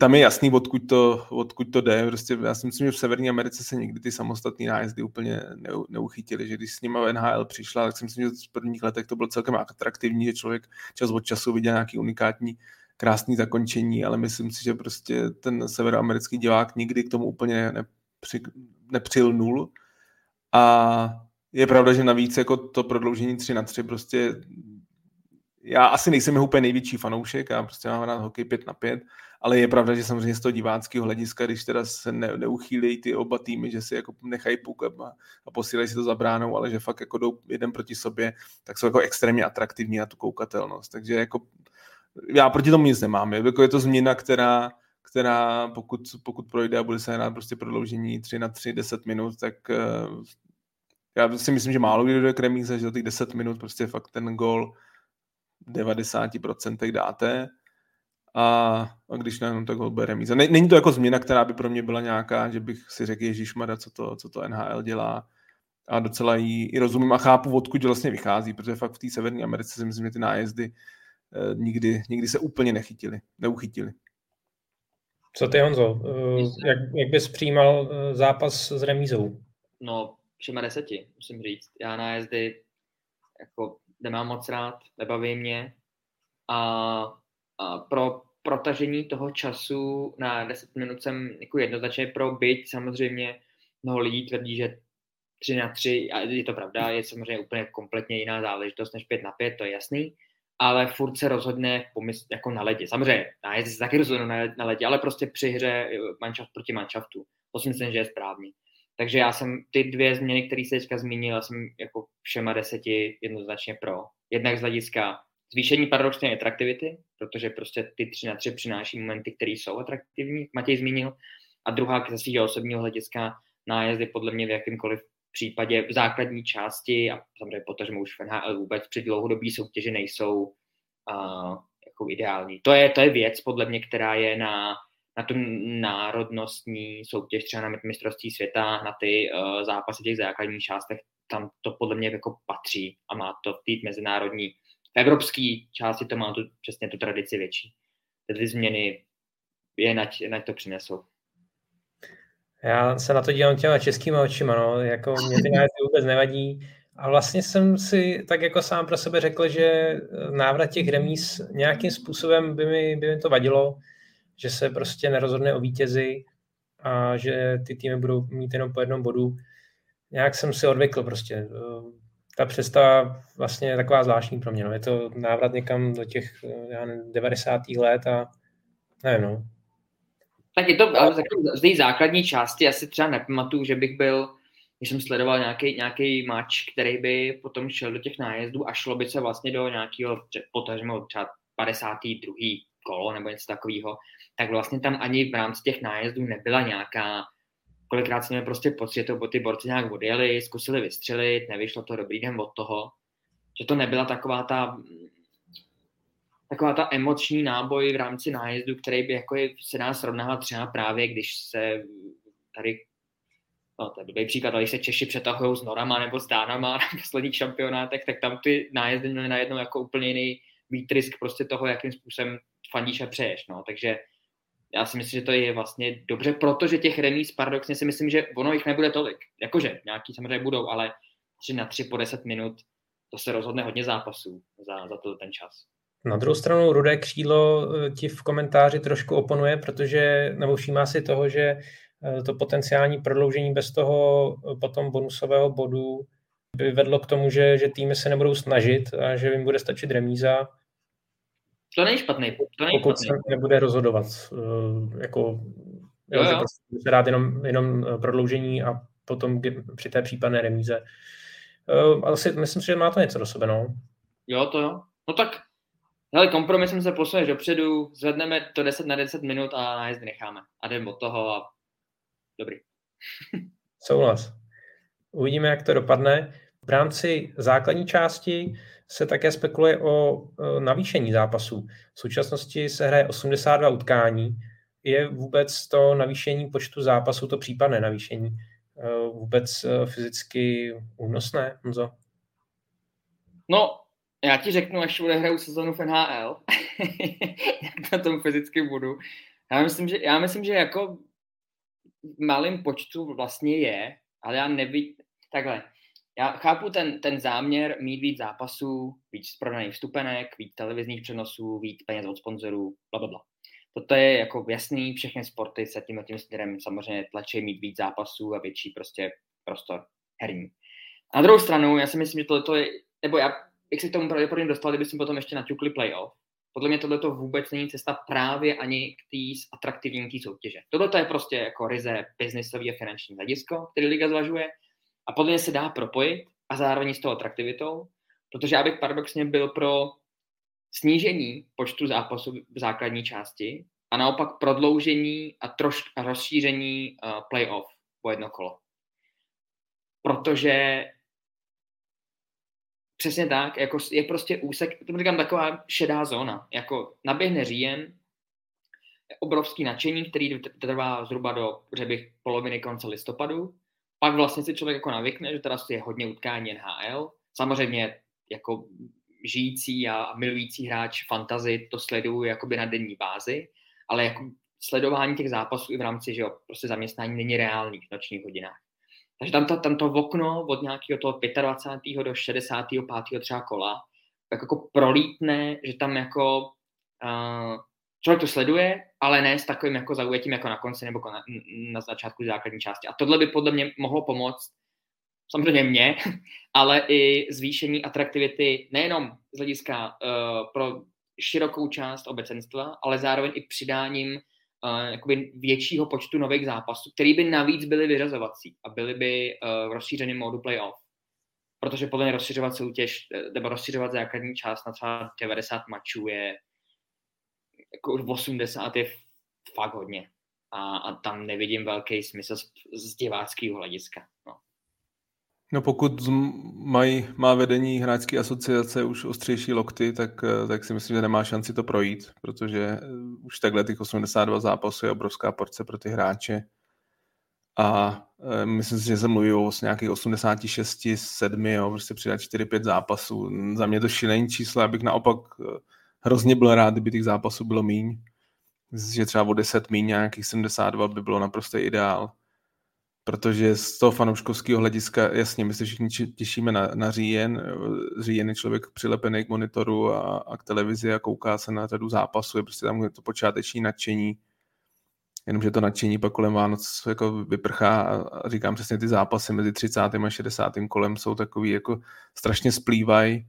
Tam je jasný, odkud to, odkud to jde. Prostě já si myslím, že v Severní Americe se někdy ty samostatné nájezdy úplně neuchytili, že když s nimi NHL přišla, tak si myslím, že z prvních letech to bylo celkem atraktivní, že člověk čas od času viděl nějaký unikátní krásný zakončení, ale myslím si, že prostě ten severoamerický divák nikdy k tomu úplně nepři, nepřil nul. A je pravda, že navíc jako to prodloužení 3 na 3 prostě já asi nejsem jeho úplně největší fanoušek, já prostě mám rád hokej 5 na 5, ale je pravda, že samozřejmě z toho diváckého hlediska, když teda se ne, neuchýlejí ty oba týmy, že si jako nechají puk a, a posílají si to za bránou, ale že fakt jako jdou jeden proti sobě, tak jsou jako extrémně atraktivní na tu koukatelnost. Takže jako já proti tomu nic nemám. Je, jako je to změna, která, která pokud, pokud projde a bude se hrát prostě prodloužení 3 na 3, 10 minut, tak uh, já si myslím, že málo kdy dojde k remíze, že do těch 10 minut prostě fakt ten gol 90% dáte a, a když ne, no, tak gol bude remíza. Není to jako změna, která by pro mě byla nějaká, že bych si řekl, Mada, co to, co to NHL dělá a docela jí i rozumím a chápu, odkud vlastně vychází, protože fakt v té Severní Americe si myslím, že ty nájezdy Eh, nikdy, nikdy se úplně nechytili, neuchytili. Co ty, Honzo? Eh, jak, jak bys přijímal eh, zápas s remízou? No, všema deseti, musím říct. Já nájezdy jako nemám moc rád, nebaví mě. A, a pro protažení toho času na 10 minut jsem jako jednoznačně pro byť. Samozřejmě mnoho lidí tvrdí, že 3 na 3, a je to pravda, je samozřejmě úplně kompletně jiná záležitost než 5 na 5, to je jasný, ale furt se rozhodne pomysl, jako na ledě. Samozřejmě, nájezdy se taky rozhodnou na, na ledě, ale prostě při hře eh, manšaft proti manšaftu. To si myslím, že je správně. Takže já jsem ty dvě změny, které se teďka zmínil, jsem jako všema deseti jednoznačně pro. Jednak z hlediska zvýšení paradoxní atraktivity, protože prostě ty tři na tři přináší momenty, které jsou atraktivní, Matěj zmínil, a druhá ze svého osobního hlediska nájezdy podle mě v jakýmkoliv případě v základní části a samozřejmě potažmo už v NHL vůbec při dlouhodobí soutěži nejsou uh, jako ideální. To je, to je věc podle mě, která je na, na tu národnostní soutěž, třeba na mistrovství světa, na ty uh, zápasy těch základních částech, tam to podle mě jako patří a má to v té mezinárodní, v evropské části to má tu, přesně tu tradici větší. Ty změny je nať, nať to přinesou. Já se na to dívám těma českýma očima, no, jako mě ty nájezdy vůbec nevadí. A vlastně jsem si tak jako sám pro sebe řekl, že návrat těch remíz nějakým způsobem by mi, by mi to vadilo, že se prostě nerozhodne o vítězi a že ty týmy budou mít jenom po jednom bodu. Nějak jsem si odvykl prostě. Ta představa vlastně je taková zvláštní pro mě. No. Je to návrat někam do těch já nevím, 90. let a nevím, no. Tak je to, ale z té základní části asi třeba nepamatuju, že bych byl, když jsem sledoval nějaký, nějaký match, který by potom šel do těch nájezdů a šlo by se vlastně do nějakého, potažmo třeba 52. kolo nebo něco takového, tak vlastně tam ani v rámci těch nájezdů nebyla nějaká, kolikrát jsme prostě pocit, že to ty borci nějak odjeli, zkusili vystřelit, nevyšlo to dobrý den od toho, že to nebyla taková ta taková ta emoční náboj v rámci nájezdu, který by jako je, se dá srovnávat třeba právě, když se tady no, to je dobrý příklad, když se Češi přetahují s Norama nebo s Dánama na posledních šampionátech, tak tam ty nájezdy měly najednou jako úplně jiný výtrysk prostě toho, jakým způsobem fandíš a přeješ. No. Takže já si myslím, že to je vlastně dobře, protože těch remíz paradoxně si myslím, že ono jich nebude tolik. Jakože nějaký samozřejmě budou, ale 3 na 3 po 10 minut, to se rozhodne hodně zápasů za, za to ten čas. Na druhou stranu Rudé křídlo eh, ti v komentáři trošku oponuje, protože nebo všímá si toho, že eh, to potenciální prodloužení bez toho eh, potom bonusového bodu by vedlo k tomu, že, že týmy se nebudou snažit a že jim bude stačit remíza. To není špatný. To není pokud špatný. se nebude rozhodovat. Jako, jo, jo. Že prostě se dát jenom, jenom prodloužení a potom při té případné remíze. Asi myslím si, že má to něco do sebe, no. Jo, to jo. No tak Hele, kompromisem se posuneš dopředu, zvedneme to 10 na 10 minut a nájezdy necháme. A jdeme od toho a dobrý. Souhlas. Uvidíme, jak to dopadne. V rámci základní části se také spekuluje o navýšení zápasů. V současnosti se hraje 82 utkání. Je vůbec to navýšení počtu zápasů, to případné navýšení, e, vůbec e, fyzicky únosné, Honzo? No, já ti řeknu, až odehraju sezonu v NHL, jak na tom fyzicky budu. Já myslím, že, já myslím, že jako v malém počtu vlastně je, ale já nevidím, takhle, já chápu ten, ten záměr mít víc zápasů, víc prodaných vstupenek, víc televizních přenosů, víc peněz od sponzorů, bla, bla, bla. Toto je jako jasný, všechny sporty se tím tím směrem samozřejmě tlačí mít víc zápasů a větší prostě prostor herní. Na druhou stranu, já si myslím, že tohle je, nebo já jak se k tomu pravděpodobně dostali, kdybychom potom ještě naťukli playoff. Podle mě tohle to vůbec není cesta právě ani k té atraktivní soutěže. Tohle to je prostě jako ryze biznisový a finanční hledisko, který liga zvažuje a podle mě se dá propojit a zároveň s tou atraktivitou, protože já bych paradoxně byl pro snížení počtu zápasů v základní části a naopak prodloužení a trošku rozšíření uh, playoff po jedno kolo. Protože Přesně tak, jako je prostě úsek, to říkám taková šedá zóna, jako naběhne říjen, obrovský nadšení, který trvá zhruba do, řekl poloviny konce listopadu, pak vlastně si člověk jako navykne, že teda je hodně utkání NHL, samozřejmě jako žijící a milující hráč fantazy to sledují jakoby na denní bázi, ale jako sledování těch zápasů i v rámci, že jo, prostě zaměstnání není reálný v nočních hodinách. Takže tam to, tam to okno od nějakého toho 25. do 65. třeba kola tak jako prolítne, že tam jako uh, člověk to sleduje, ale ne s takovým jako zaujetím jako na konci nebo na, na začátku základní části. A tohle by podle mě mohlo pomoct samozřejmě mě, ale i zvýšení atraktivity nejenom z hlediska uh, pro širokou část obecenstva, ale zároveň i přidáním uh, jakoby většího počtu nových zápasů, který by navíc byly vyřazovací a byly by uh, v rozšířeném módu playoff. Protože podle mě rozšiřovat soutěž, nebo rozšiřovat základní část na třeba 90 mačů je jako 80 je fakt hodně. A, a tam nevidím velký smysl z, z diváckého hlediska. No. No pokud mají, má vedení hráčské asociace už ostřejší lokty, tak, eh, tak si myslím, že nemá šanci to projít, protože eh, už takhle těch 82 zápasů je obrovská porce pro ty hráče. A e, myslím si, že se mluví o nějakých 86, 7, jo, prostě přidat 4-5 zápasů. Za mě to šílení číslo, abych naopak hrozně byl rád, kdyby těch zápasů bylo míň. Že třeba o 10 míň, nějakých 72 by bylo naprosto ideál protože z toho fanouškovského hlediska, jasně, my se všichni těšíme na, na říjen, říjen je člověk přilepený k monitoru a, a k televizi a kouká se na řadu zápasů, je prostě tam to počáteční nadšení, jenomže to nadšení pak kolem Vánoc jako vyprchá a říkám přesně ty zápasy mezi 30. a 60. kolem jsou takový jako strašně splývají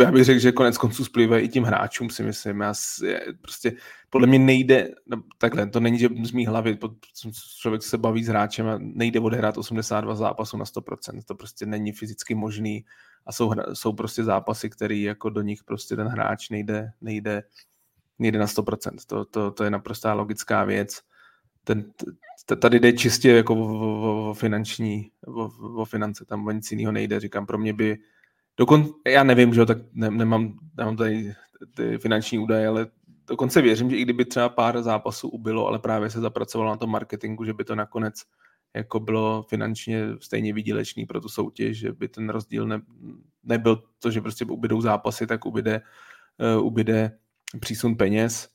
já bych řekl, že konec konců splývají i tím hráčům, si myslím. Já si, prostě podle mě nejde, no, takhle, to není, že z mý hlavy, člověk se baví s hráčem a nejde odehrát 82 zápasů na 100%. To prostě není fyzicky možný a jsou, jsou prostě zápasy, který jako do nich prostě ten hráč nejde, nejde, nejde na 100%. To, to, to je naprostá logická věc. Ten, tady jde čistě jako o, o, o finanční, o, o finance, tam o nic jiného nejde. Říkám, pro mě by Dokon, já nevím, že tak ne, nemám, nemám tady ty finanční údaje, ale dokonce věřím, že i kdyby třeba pár zápasů ubylo, ale právě se zapracovalo na tom marketingu, že by to nakonec jako bylo finančně stejně výdělečný pro tu soutěž, že by ten rozdíl ne, nebyl to, že prostě ubydou zápasy, tak ubyde, uh, ubyde přísun peněz,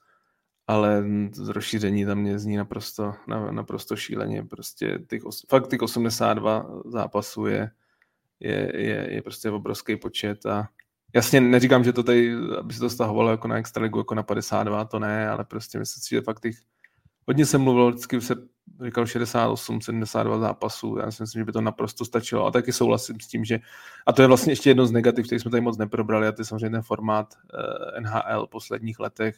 ale rozšíření tam mě zní naprosto, naprosto šíleně. Prostě těch, fakt těch 82 zápasů je, je, je, je prostě obrovský počet a jasně neříkám, že to tady, aby se to stahovalo jako na extraligu, jako na 52, to ne, ale prostě myslím si, že fakt těch, hodně jsem mluvil, vždycky se říkal 68, 72 zápasů, já si myslím, že by to naprosto stačilo a taky souhlasím s tím, že a to je vlastně ještě jedno z negativ, který jsme tady moc neprobrali a to je samozřejmě ten formát eh, NHL v posledních letech,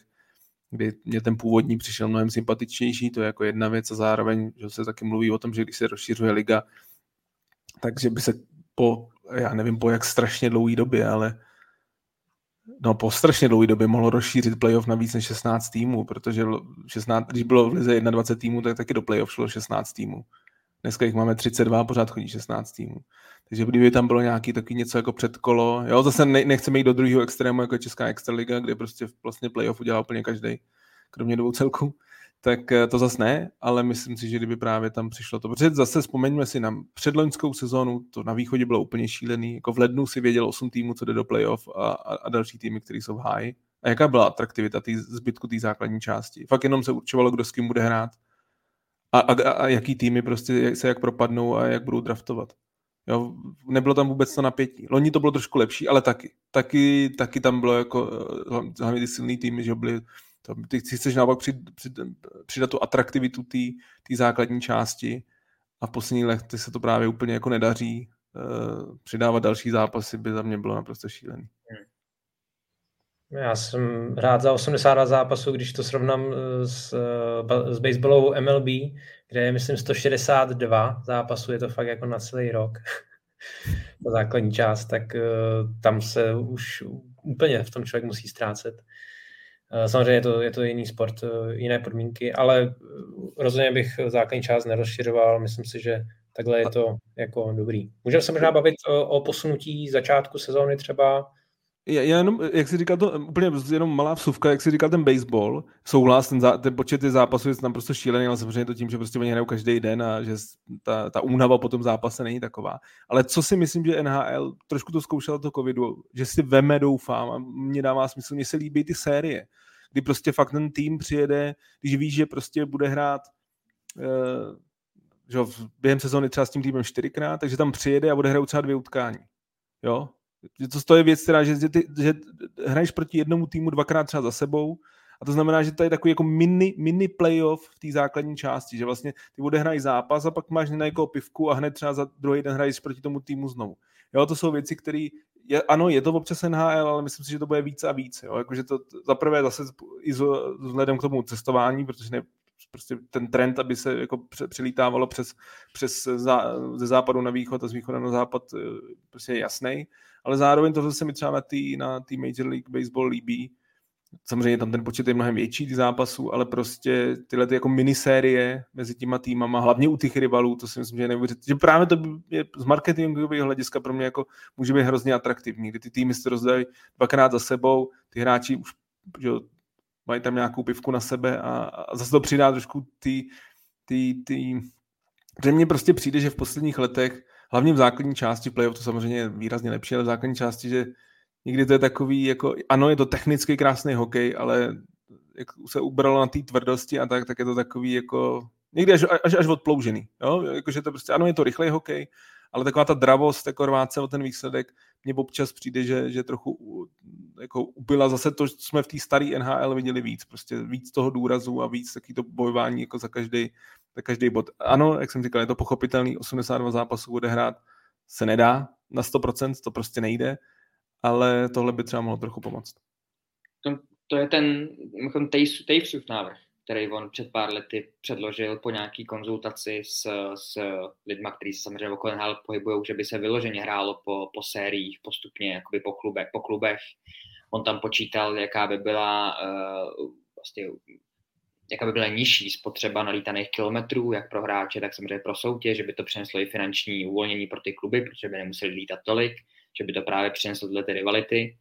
kdy mě ten původní přišel mnohem sympatičnější, to je jako jedna věc a zároveň, že se taky mluví o tom, že když se rozšiřuje liga, takže by se po, já nevím po jak strašně dlouhé době, ale no po strašně dlouhé době mohlo rozšířit playoff na víc než 16 týmů, protože 16, když bylo v lize 21 týmů, tak taky do playoff šlo 16 týmů. Dneska jich máme 32 a pořád chodí 16 týmů. Takže kdyby tam bylo nějaký takový něco jako předkolo, jo, zase ne, nechceme jít do druhého extrému jako Česká extraliga, kde prostě vlastně playoff udělá úplně každý, kromě dvou celků, tak eh, to zase ne, ale myslím si, že kdyby právě tam přišlo to, protože zase vzpomeňme si na předloňskou sezónu, to na východě bylo úplně šílený, jako v lednu si věděl 8 týmů, co jde do playoff a, a, a další týmy, které jsou v high. A jaká byla atraktivita tý, zbytku té základní části? Fakt jenom se určovalo, kdo s kým bude hrát a, a, a jaký týmy prostě se jak propadnou a jak budou draftovat. Jo, nebylo tam vůbec to napětí. Loni to bylo trošku lepší, ale taky. Taky, taky tam bylo jako eh, hlavně ty silný týmy, že byly to, ty chceš naopak přid, přid, přidat tu atraktivitu té základní části a v posledních letech se to právě úplně jako nedaří. Uh, přidávat další zápasy by za mě bylo naprosto šílený. Hmm. Já jsem rád za 82 zápasů, když to srovnám eh, s, eh, s baseballovou MLB, kde je myslím 162 zápasů, je to fakt jako na celý rok. Základní část, tak tam se už úplně v tom člověk musí ztrácet. Eh, samozřejmě je to, je to jiný sport, eh, jiné podmínky, ale eh, rozhodně bych základní část nerozšiřoval. Myslím si, že takhle je to jako dobrý. Můžeme se možná bavit o, o posunutí začátku sezóny třeba já, já jenom, jak jsi říkal, to úplně jenom malá vsuvka, jak jsi říkal ten baseball, souhlas, ten, zá, ten počet těch zápasů je tam prostě šílený, ale samozřejmě to tím, že prostě oni hrajou každý den a že ta, ta únava po tom zápase není taková. Ale co si myslím, že NHL trošku to zkoušelo to covidu, že si veme, doufám, a mě dává smysl, mně se líbí ty série kdy prostě fakt ten tým přijede, když víš, že prostě bude hrát uh, že během sezóny třeba s tím týmem čtyřikrát, takže tam přijede a bude hrát třeba dvě utkání. Jo? Že to, to je věc, která, že, ty, že hraješ proti jednomu týmu dvakrát třeba za sebou a to znamená, že to je takový jako mini, mini playoff v té základní části, že vlastně ty odehrají zápas a pak máš na jako pivku a hned třeba za druhý den hraješ proti tomu týmu znovu. Jo, to jsou věci, které je, ano, je to občas NHL, ale myslím si, že to bude víc a víc. Jo? Jakože to zaprvé zase i vzhledem k tomu cestování, protože ne, prostě ten trend, aby se jako přilítávalo přes, přes zá, ze západu na východ a z východu na západ, eh, prostě je jasný. Ale zároveň to, co se mi třeba na té na tý Major League Baseball líbí, samozřejmě tam ten počet je mnohem větší, ty zápasů, ale prostě tyhle ty jako minisérie mezi těma týmama, hlavně u těch rivalů, to si myslím, že je neuvěřitelné. Že právě to je z marketingového hlediska pro mě jako může být hrozně atraktivní, kdy ty týmy se rozdají dvakrát za sebou, ty hráči už že, mají tam nějakou pivku na sebe a, a zase to přidá trošku ty, ty, ty, že mně prostě přijde, že v posledních letech, hlavně v základní části playoff, to samozřejmě je výrazně lepší, ale v základní části, že někdy to je takový, jako, ano, je to technicky krásný hokej, ale jak se ubralo na té tvrdosti a tak, tak je to takový jako, někdy až, až, až odploužený, jo, jakože to prostě, ano, je to rychlej hokej, ale taková ta dravost, jako rvát o ten výsledek, mně občas přijde, že, že trochu jako ubyla zase to, jsme v té staré NHL viděli víc, prostě víc toho důrazu a víc taky to bojování jako za každý, za každý bod. Ano, jak jsem říkal, je to pochopitelný, 82 zápasů odehrát se nedá na 100%, to prostě nejde, ale tohle by třeba mohlo trochu pomoct. To, to je ten Tejvsův návrh, který on před pár lety předložil po nějaký konzultaci s, s lidma, kteří se samozřejmě okolo NHL pohybují, že by se vyloženě hrálo po, po sériích, postupně jakoby po klubech, po klubech. On tam počítal, jaká by byla uh, vlastně jaká by byla nižší spotřeba nalítaných kilometrů, jak pro hráče, tak samozřejmě pro soutěž, že by to přineslo i finanční uvolnění pro ty kluby, protože by nemuseli lítat tolik že by to právě přineslo tyhle ty rivality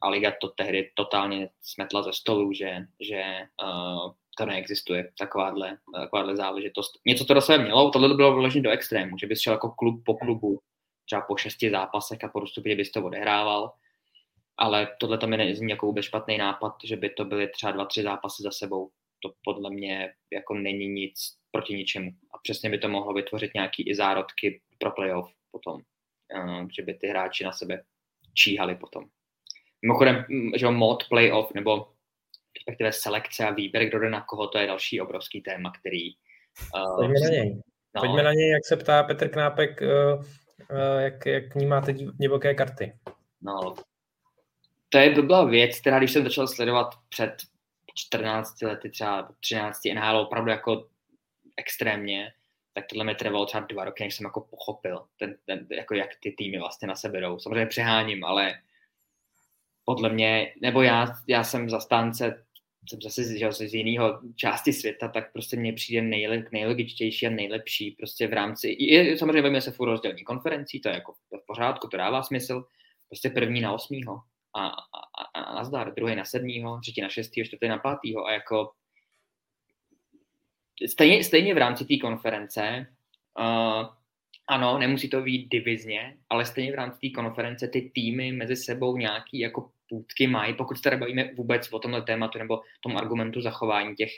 a Liga to tehdy totálně smetla ze stolu, že, že uh, to neexistuje, takováhle, takováhle záležitost. Něco to do sebe mělo, tohle bylo vloženo do extrému, že bys šel jako klub po klubu, třeba po šesti zápasech a po rozstupě bys to odehrával, ale tohle to mi nezní jako vůbec špatný nápad, že by to byly třeba dva, tři zápasy za sebou. To podle mě jako není nic proti ničemu. A přesně by to mohlo vytvořit nějaký i zárodky pro playoff potom. Eh, že by ty hráči na sebe číhali potom. Mimochodem, mm, že mod playoff nebo respektive selekce a výběr, kdo jde na koho, to je další obrovský téma, který... Uh, Pojďme na něj. No. Pojďme na něj, jak se ptá Petr Knápek, uh, uh, jak, jak vnímáte divoké karty. No, to je byla věc, která když jsem začal sledovat před 14 lety, třeba 13 NHL, opravdu jako extrémně, tak tohle mi trvalo třeba dva roky, než jsem jako pochopil, ten, ten, jako jak ty týmy vlastně na sebe jdou. Samozřejmě přeháním, ale podle mě, nebo já, já jsem zastánce, jsem zase že, z jiného části světa, tak prostě mně přijde nejle, nejlogičtější a nejlepší prostě v rámci, je, samozřejmě víme se furt rozdělení konferencí, to je jako v pořádku, to dává smysl, prostě první na osmýho a, a, a nazdar, druhý na sedmýho, třetí na šestýho, čtvrtý na pátýho. A jako stejně, stejně v rámci té konference, uh, ano, nemusí to být divizně, ale stejně v rámci té konference ty týmy mezi sebou nějaký jako půdky mají, pokud se tady bavíme vůbec o tomhle tématu nebo tom argumentu zachování těch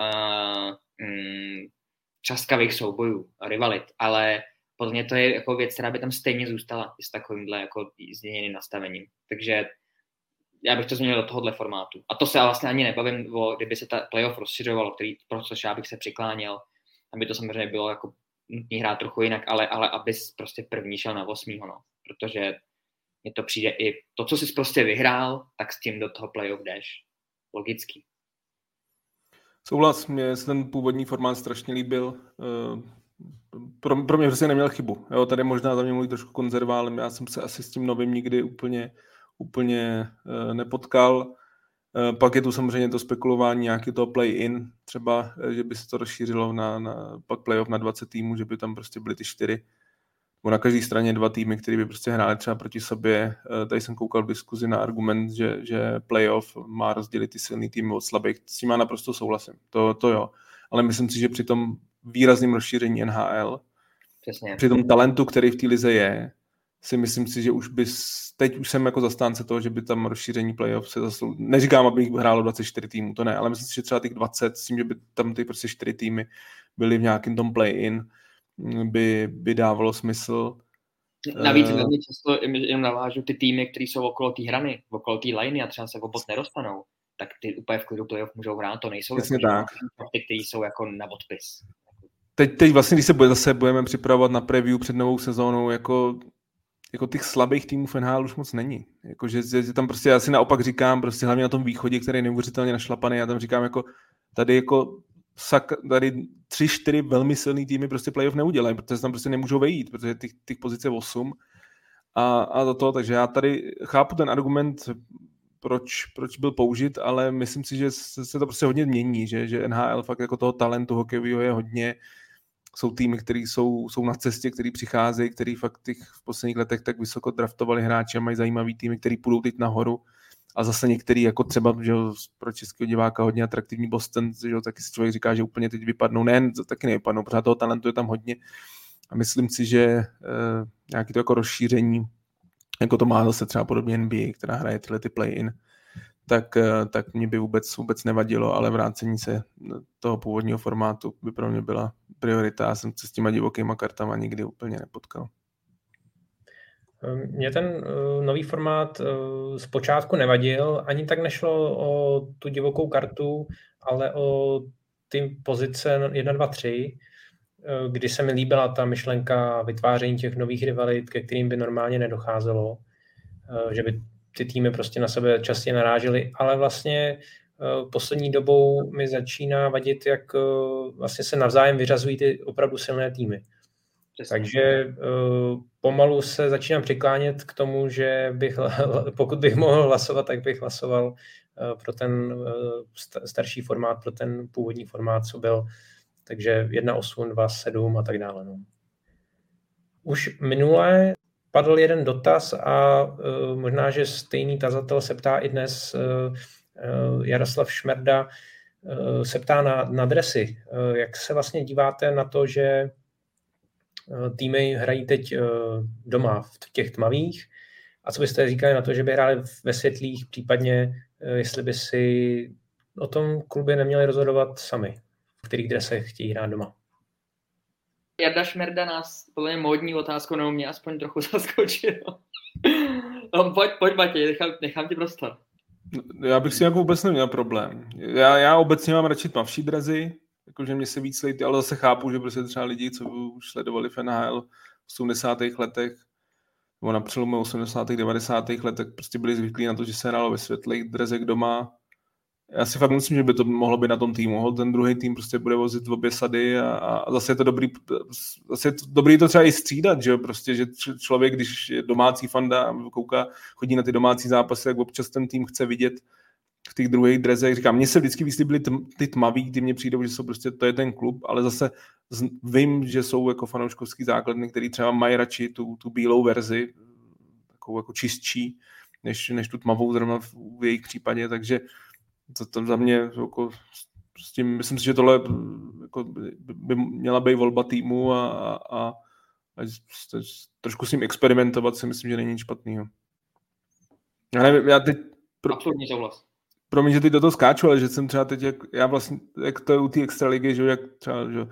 uh, mm, třaskavých soubojů, rivalit, ale podle mě to je jako věc, která by tam stejně zůstala i s takovýmhle jako změněným nastavením. Takže já bych to změnil do tohohle formátu. A to se vlastně ani nebavím, o, kdyby se ta playoff rozšiřovalo, který, pro což já bych se přikláněl, aby to samozřejmě bylo jako nutný hrát trochu jinak, ale, ale abys prostě první šel na osmýho, no. Protože mně to přijde i to, co jsi prostě vyhrál, tak s tím do toho playoff jdeš. Logický. Souhlas, mě se ten původní formát strašně líbil. Pro, pro mě prostě neměl chybu. Jo, tady možná za mě mluví trošku konzerválem, já jsem se asi s tím novým nikdy úplně úplně eh, nepotkal. Eh, pak je tu samozřejmě to spekulování nějaký to play-in, třeba, eh, že by se to rozšířilo na, na pak playoff na 20 týmů, že by tam prostě byly ty čtyři nebo na každé straně dva týmy, které by prostě hráli třeba proti sobě. Tady jsem koukal v diskuzi na argument, že, že playoff má rozdělit ty silný týmy od slabých. S tím má naprosto souhlasím. To, to jo. Ale myslím si, že při tom výrazném rozšíření NHL, Přesně. při tom talentu, který v té lize je, si myslím si, že už bys, teď už jsem jako zastánce toho, že by tam rozšíření playoff se zaslou... Neříkám, aby jich hrálo 24 týmů, to ne, ale myslím si, že třeba těch 20, s tím, že by tam ty prostě 4 týmy byly v nějakém tom play-in, by, by dávalo smysl. Navíc uh, velmi často jenom navážu ty týmy, které jsou okolo té hrany, okolo té liney a třeba se obod nedostanou, tak ty úplně v klidu playoff můžou hrát, to nejsou tak. ty, které jsou jako na odpis. Teď, teď vlastně, když se bude, zase budeme připravovat na preview před novou sezónou, jako jako těch slabých týmů v NHL už moc není. Jako, že, že, tam prostě já si naopak říkám, prostě hlavně na tom východě, který je neuvěřitelně našlapaný, já tam říkám jako tady jako sak, tady tři, čtyři velmi silný týmy prostě playoff neudělají, protože tam prostě nemůžou vejít, protože těch, těch pozice je 8 a, a to, to, takže já tady chápu ten argument, proč, proč byl použit, ale myslím si, že se, se to prostě hodně mění, že, že NHL fakt jako toho talentu hokejového je hodně, jsou týmy, které jsou, jsou na cestě, které přicházejí, který fakt těch v posledních letech tak vysoko draftovali hráče a mají zajímavý týmy, který půjdou teď nahoru. A zase některý, jako třeba že pro českého diváka hodně atraktivní Boston, že taky si člověk říká, že úplně teď vypadnou, ne, taky nevypadnou, protože toho talentu je tam hodně. A myslím si, že e, nějaký to jako rozšíření, jako to má zase třeba podobně NBA, která hraje tyhle ty play-in, tak, eh, tak mě by vůbec, vůbec nevadilo, ale vrácení se toho původního formátu by pro mě byla priorita. Já jsem se s těma divokýma kartama nikdy úplně nepotkal. Mně ten uh, nový formát zpočátku nevadil, ani tak nešlo o tu divokou kartu, ale o ty pozice 1, 2, 3, uh, kdy se mi líbila ta myšlenka vytváření těch nových rivalit, ke kterým by normálně nedocházelo, že by ty týmy prostě na sebe častěji narážely, ale vlastně uh, poslední dobou mi začíná vadit, jak uh, vlastně se navzájem vyřazují ty opravdu silné týmy. Přesně. Takže uh, pomalu se začínám přiklánět k tomu, že bych, pokud bych mohl hlasovat, tak bych hlasoval pro ten starší formát, pro ten původní formát, co byl. Takže 1.8, 2.7 a tak dále. No. Už minulé padl jeden dotaz a uh, možná, že stejný tazatel se ptá i dnes, uh, uh, Jaroslav Šmerda se ptá na, na dresy. Jak se vlastně díváte na to, že týmy hrají teď doma v těch tmavých. A co byste říkali na to, že by hráli ve světlých, případně jestli by si o tom klubě neměli rozhodovat sami, v kterých dresech chtějí hrát doma? Jarda Šmerda nás podle mě módní otázku nebo mě aspoň trochu zaskočil. no, pojď, pojď Matěj, nechám, nechám ti prostor. Já bych si jako vůbec neměl problém. Já, já obecně mám radši tmavší drezy, jakože mě se víc lejt, ale zase chápu, že prostě třeba lidi, co už sledovali v NHL v 80. letech, nebo na přelomu 80. 90. letech prostě byli zvyklí na to, že se hrálo ve světlých drezek doma. Já si fakt myslím, že by to mohlo být na tom týmu. Ten druhý tým prostě bude vozit obě sady a, a zase je to dobrý, zase je to dobrý to třeba i střídat, že? Prostě, že člověk, když je domácí fanda, kouká, chodí na ty domácí zápasy, jak občas ten tým chce vidět, v těch druhých drezech. Říkám, mně se vždycky byly ty tmavý, kdy mě přijdou, že jsou prostě, to je ten klub, ale zase vím, že jsou jako fanouškovský základny, který třeba mají radši tu, tu bílou verzi, takovou jako čistší, než, než tu tmavou zrovna v, v jejich případě, takže to, to za mě jako s tím, myslím si, že tohle jako by měla být volba týmu a, a, a, a trošku s tím experimentovat si myslím, že není nic špatného. Já nevím, já teď... Pro... Absolutní souhlas promiň, že ty do toho skáču, ale že jsem třeba teď, jak, já vlastně, jak to je u té extraligy, že jak třeba, že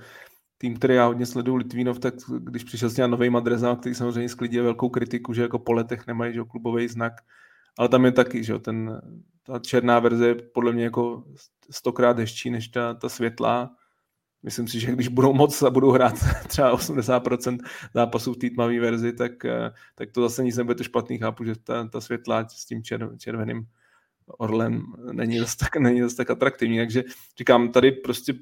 tým, který já hodně sleduju, Litvínov, tak když přišel s těma novým adresem, který samozřejmě sklidil velkou kritiku, že jako po letech nemají že, klubový znak, ale tam je taky, že ten, ta černá verze je podle mě jako stokrát hezčí než ta, ta světlá. Myslím si, že když budou moc a budou hrát třeba 80% zápasů v té tmavé verzi, tak, tak to zase nic nebude to špatný. Chápu, že ta, ta světlá s tím čer, červeným Orlen není zase tak, není zase tak atraktivní, takže říkám, tady prostě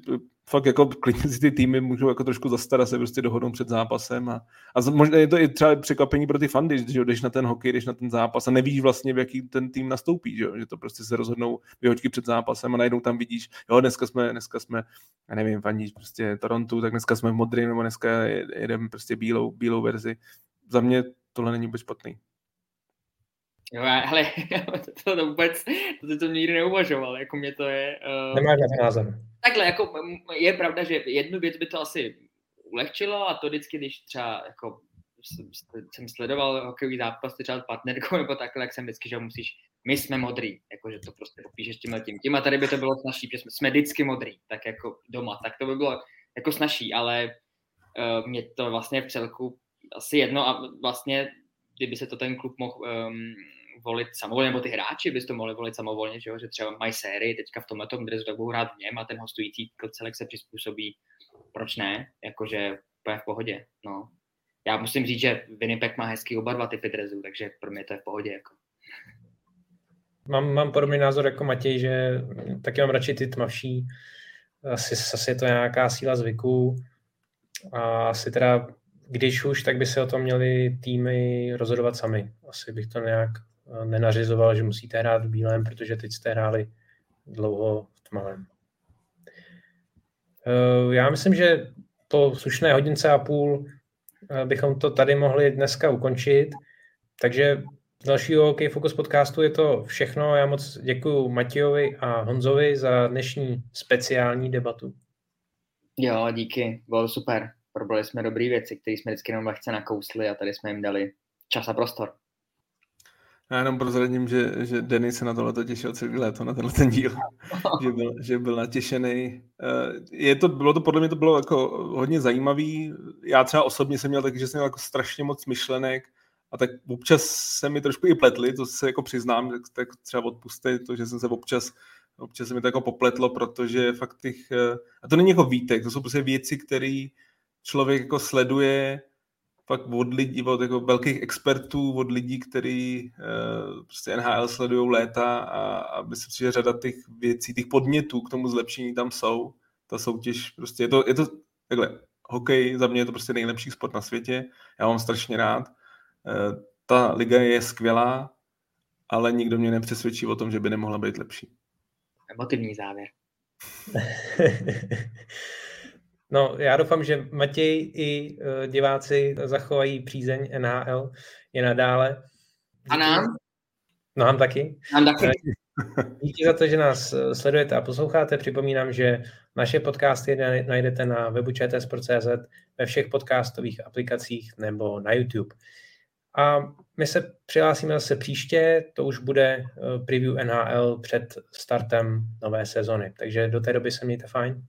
fakt jako klidně si ty týmy můžou jako trošku zastarat se prostě dohodnou před zápasem a, a možná je to i třeba překvapení pro ty fandy, že jdeš na ten hokej, jdeš na ten zápas a nevíš vlastně, v jaký ten tým nastoupí, že, že to prostě se rozhodnou vyhoďky před zápasem a najednou tam vidíš, jo, dneska jsme, dneska jsme, já nevím, fandíš prostě Toronto, tak dneska jsme v modrém, nebo dneska jedeme prostě bílou, bílou verzi. Za mě tohle není vůbec špatný. Jo, ale to, to vůbec, to, to nikdy neuvažoval, jako mě to je... Uh... Nemáš na názor. Takhle, jako je pravda, že jednu věc by to asi ulehčilo a to vždycky, když třeba jako jsem sledoval hokejový zápas třeba s partnerkou nebo takhle, jak jsem vždycky, že musíš, my jsme modrý, jakože to prostě popíšeš tím tím. Tím a tady by to bylo snažší, protože jsme, jsme vždycky modrý, tak jako doma, tak to by bylo jako snažší, ale uh, mě to vlastně v celku asi jedno a vlastně, kdyby se to ten klub mohl um, volit samovolně, nebo ty hráči bys to mohli volit samovolně, že, jo? že třeba mají sérii teďka v tomhle tom, kde budou hrát v něm a ten hostující celek se přizpůsobí, proč ne, jakože úplně v pohodě, no. Já musím říct, že Winnipeg má hezký oba dva typy drezů, takže pro mě to je v pohodě, jako. Mám, mám podobný názor jako Matěj, že taky mám radši ty tmavší, asi, asi je to nějaká síla zvyků a asi teda, když už, tak by se o tom měli týmy rozhodovat sami. Asi bych to nějak nenařizoval, že musíte hrát v bílém, protože teď jste hráli dlouho v tmavém. Eh, já myslím, že po slušné hodince a půl eh, bychom to tady mohli dneska ukončit. Takže dalšího OK Focus podcastu je to všechno. Já moc děkuji Matějovi a Honzovi za dnešní speciální debatu. Jo, díky, bylo super. Probrali jsme dobré věci, které jsme vždycky jenom lehce nakousli a tady jsme jim dali čas a prostor. Já jenom prozradím, že, že Denis se na tohle těšil celý léto, na tenhle ten díl, že, byl, že byl natěšený. Eh, je to, bylo to, podle mě to bylo jako hodně zajímavý. Já třeba osobně jsem měl taky, že jsem měl jako strašně moc myšlenek a tak občas se mi trošku i pletli, to se jako přiznám, tak, tak třeba odpustit to, že jsem se občas občas se mi to jako popletlo, protože fakt těch, eh, a to není jako výtek, to jsou prostě věci, které člověk jako sleduje fakt od lidí, od jako velkých expertů, od lidí, kteří uh, prostě NHL sledují léta a, a myslím si, že řada těch věcí, těch podnětů k tomu zlepšení tam jsou. Ta soutěž prostě, je to, je to takhle, hokej za mě je to prostě nejlepší sport na světě, já mám strašně rád. Uh, ta liga je skvělá, ale nikdo mě nepřesvědčí o tom, že by nemohla být lepší. Emotivní závěr. No, já doufám, že Matěj i uh, diváci zachovají přízeň NHL i nadále. A nám? No, nám taky. Nám taky. Díky za to, že nás eh, sledujete a posloucháte. Připomínám, že naše podcasty najdete na webu čtsport.cz, ve všech podcastových aplikacích nebo na YouTube. A my se přihlásíme zase příště, to už bude eh, preview NHL před startem nové sezony. Takže do té doby se mějte fajn.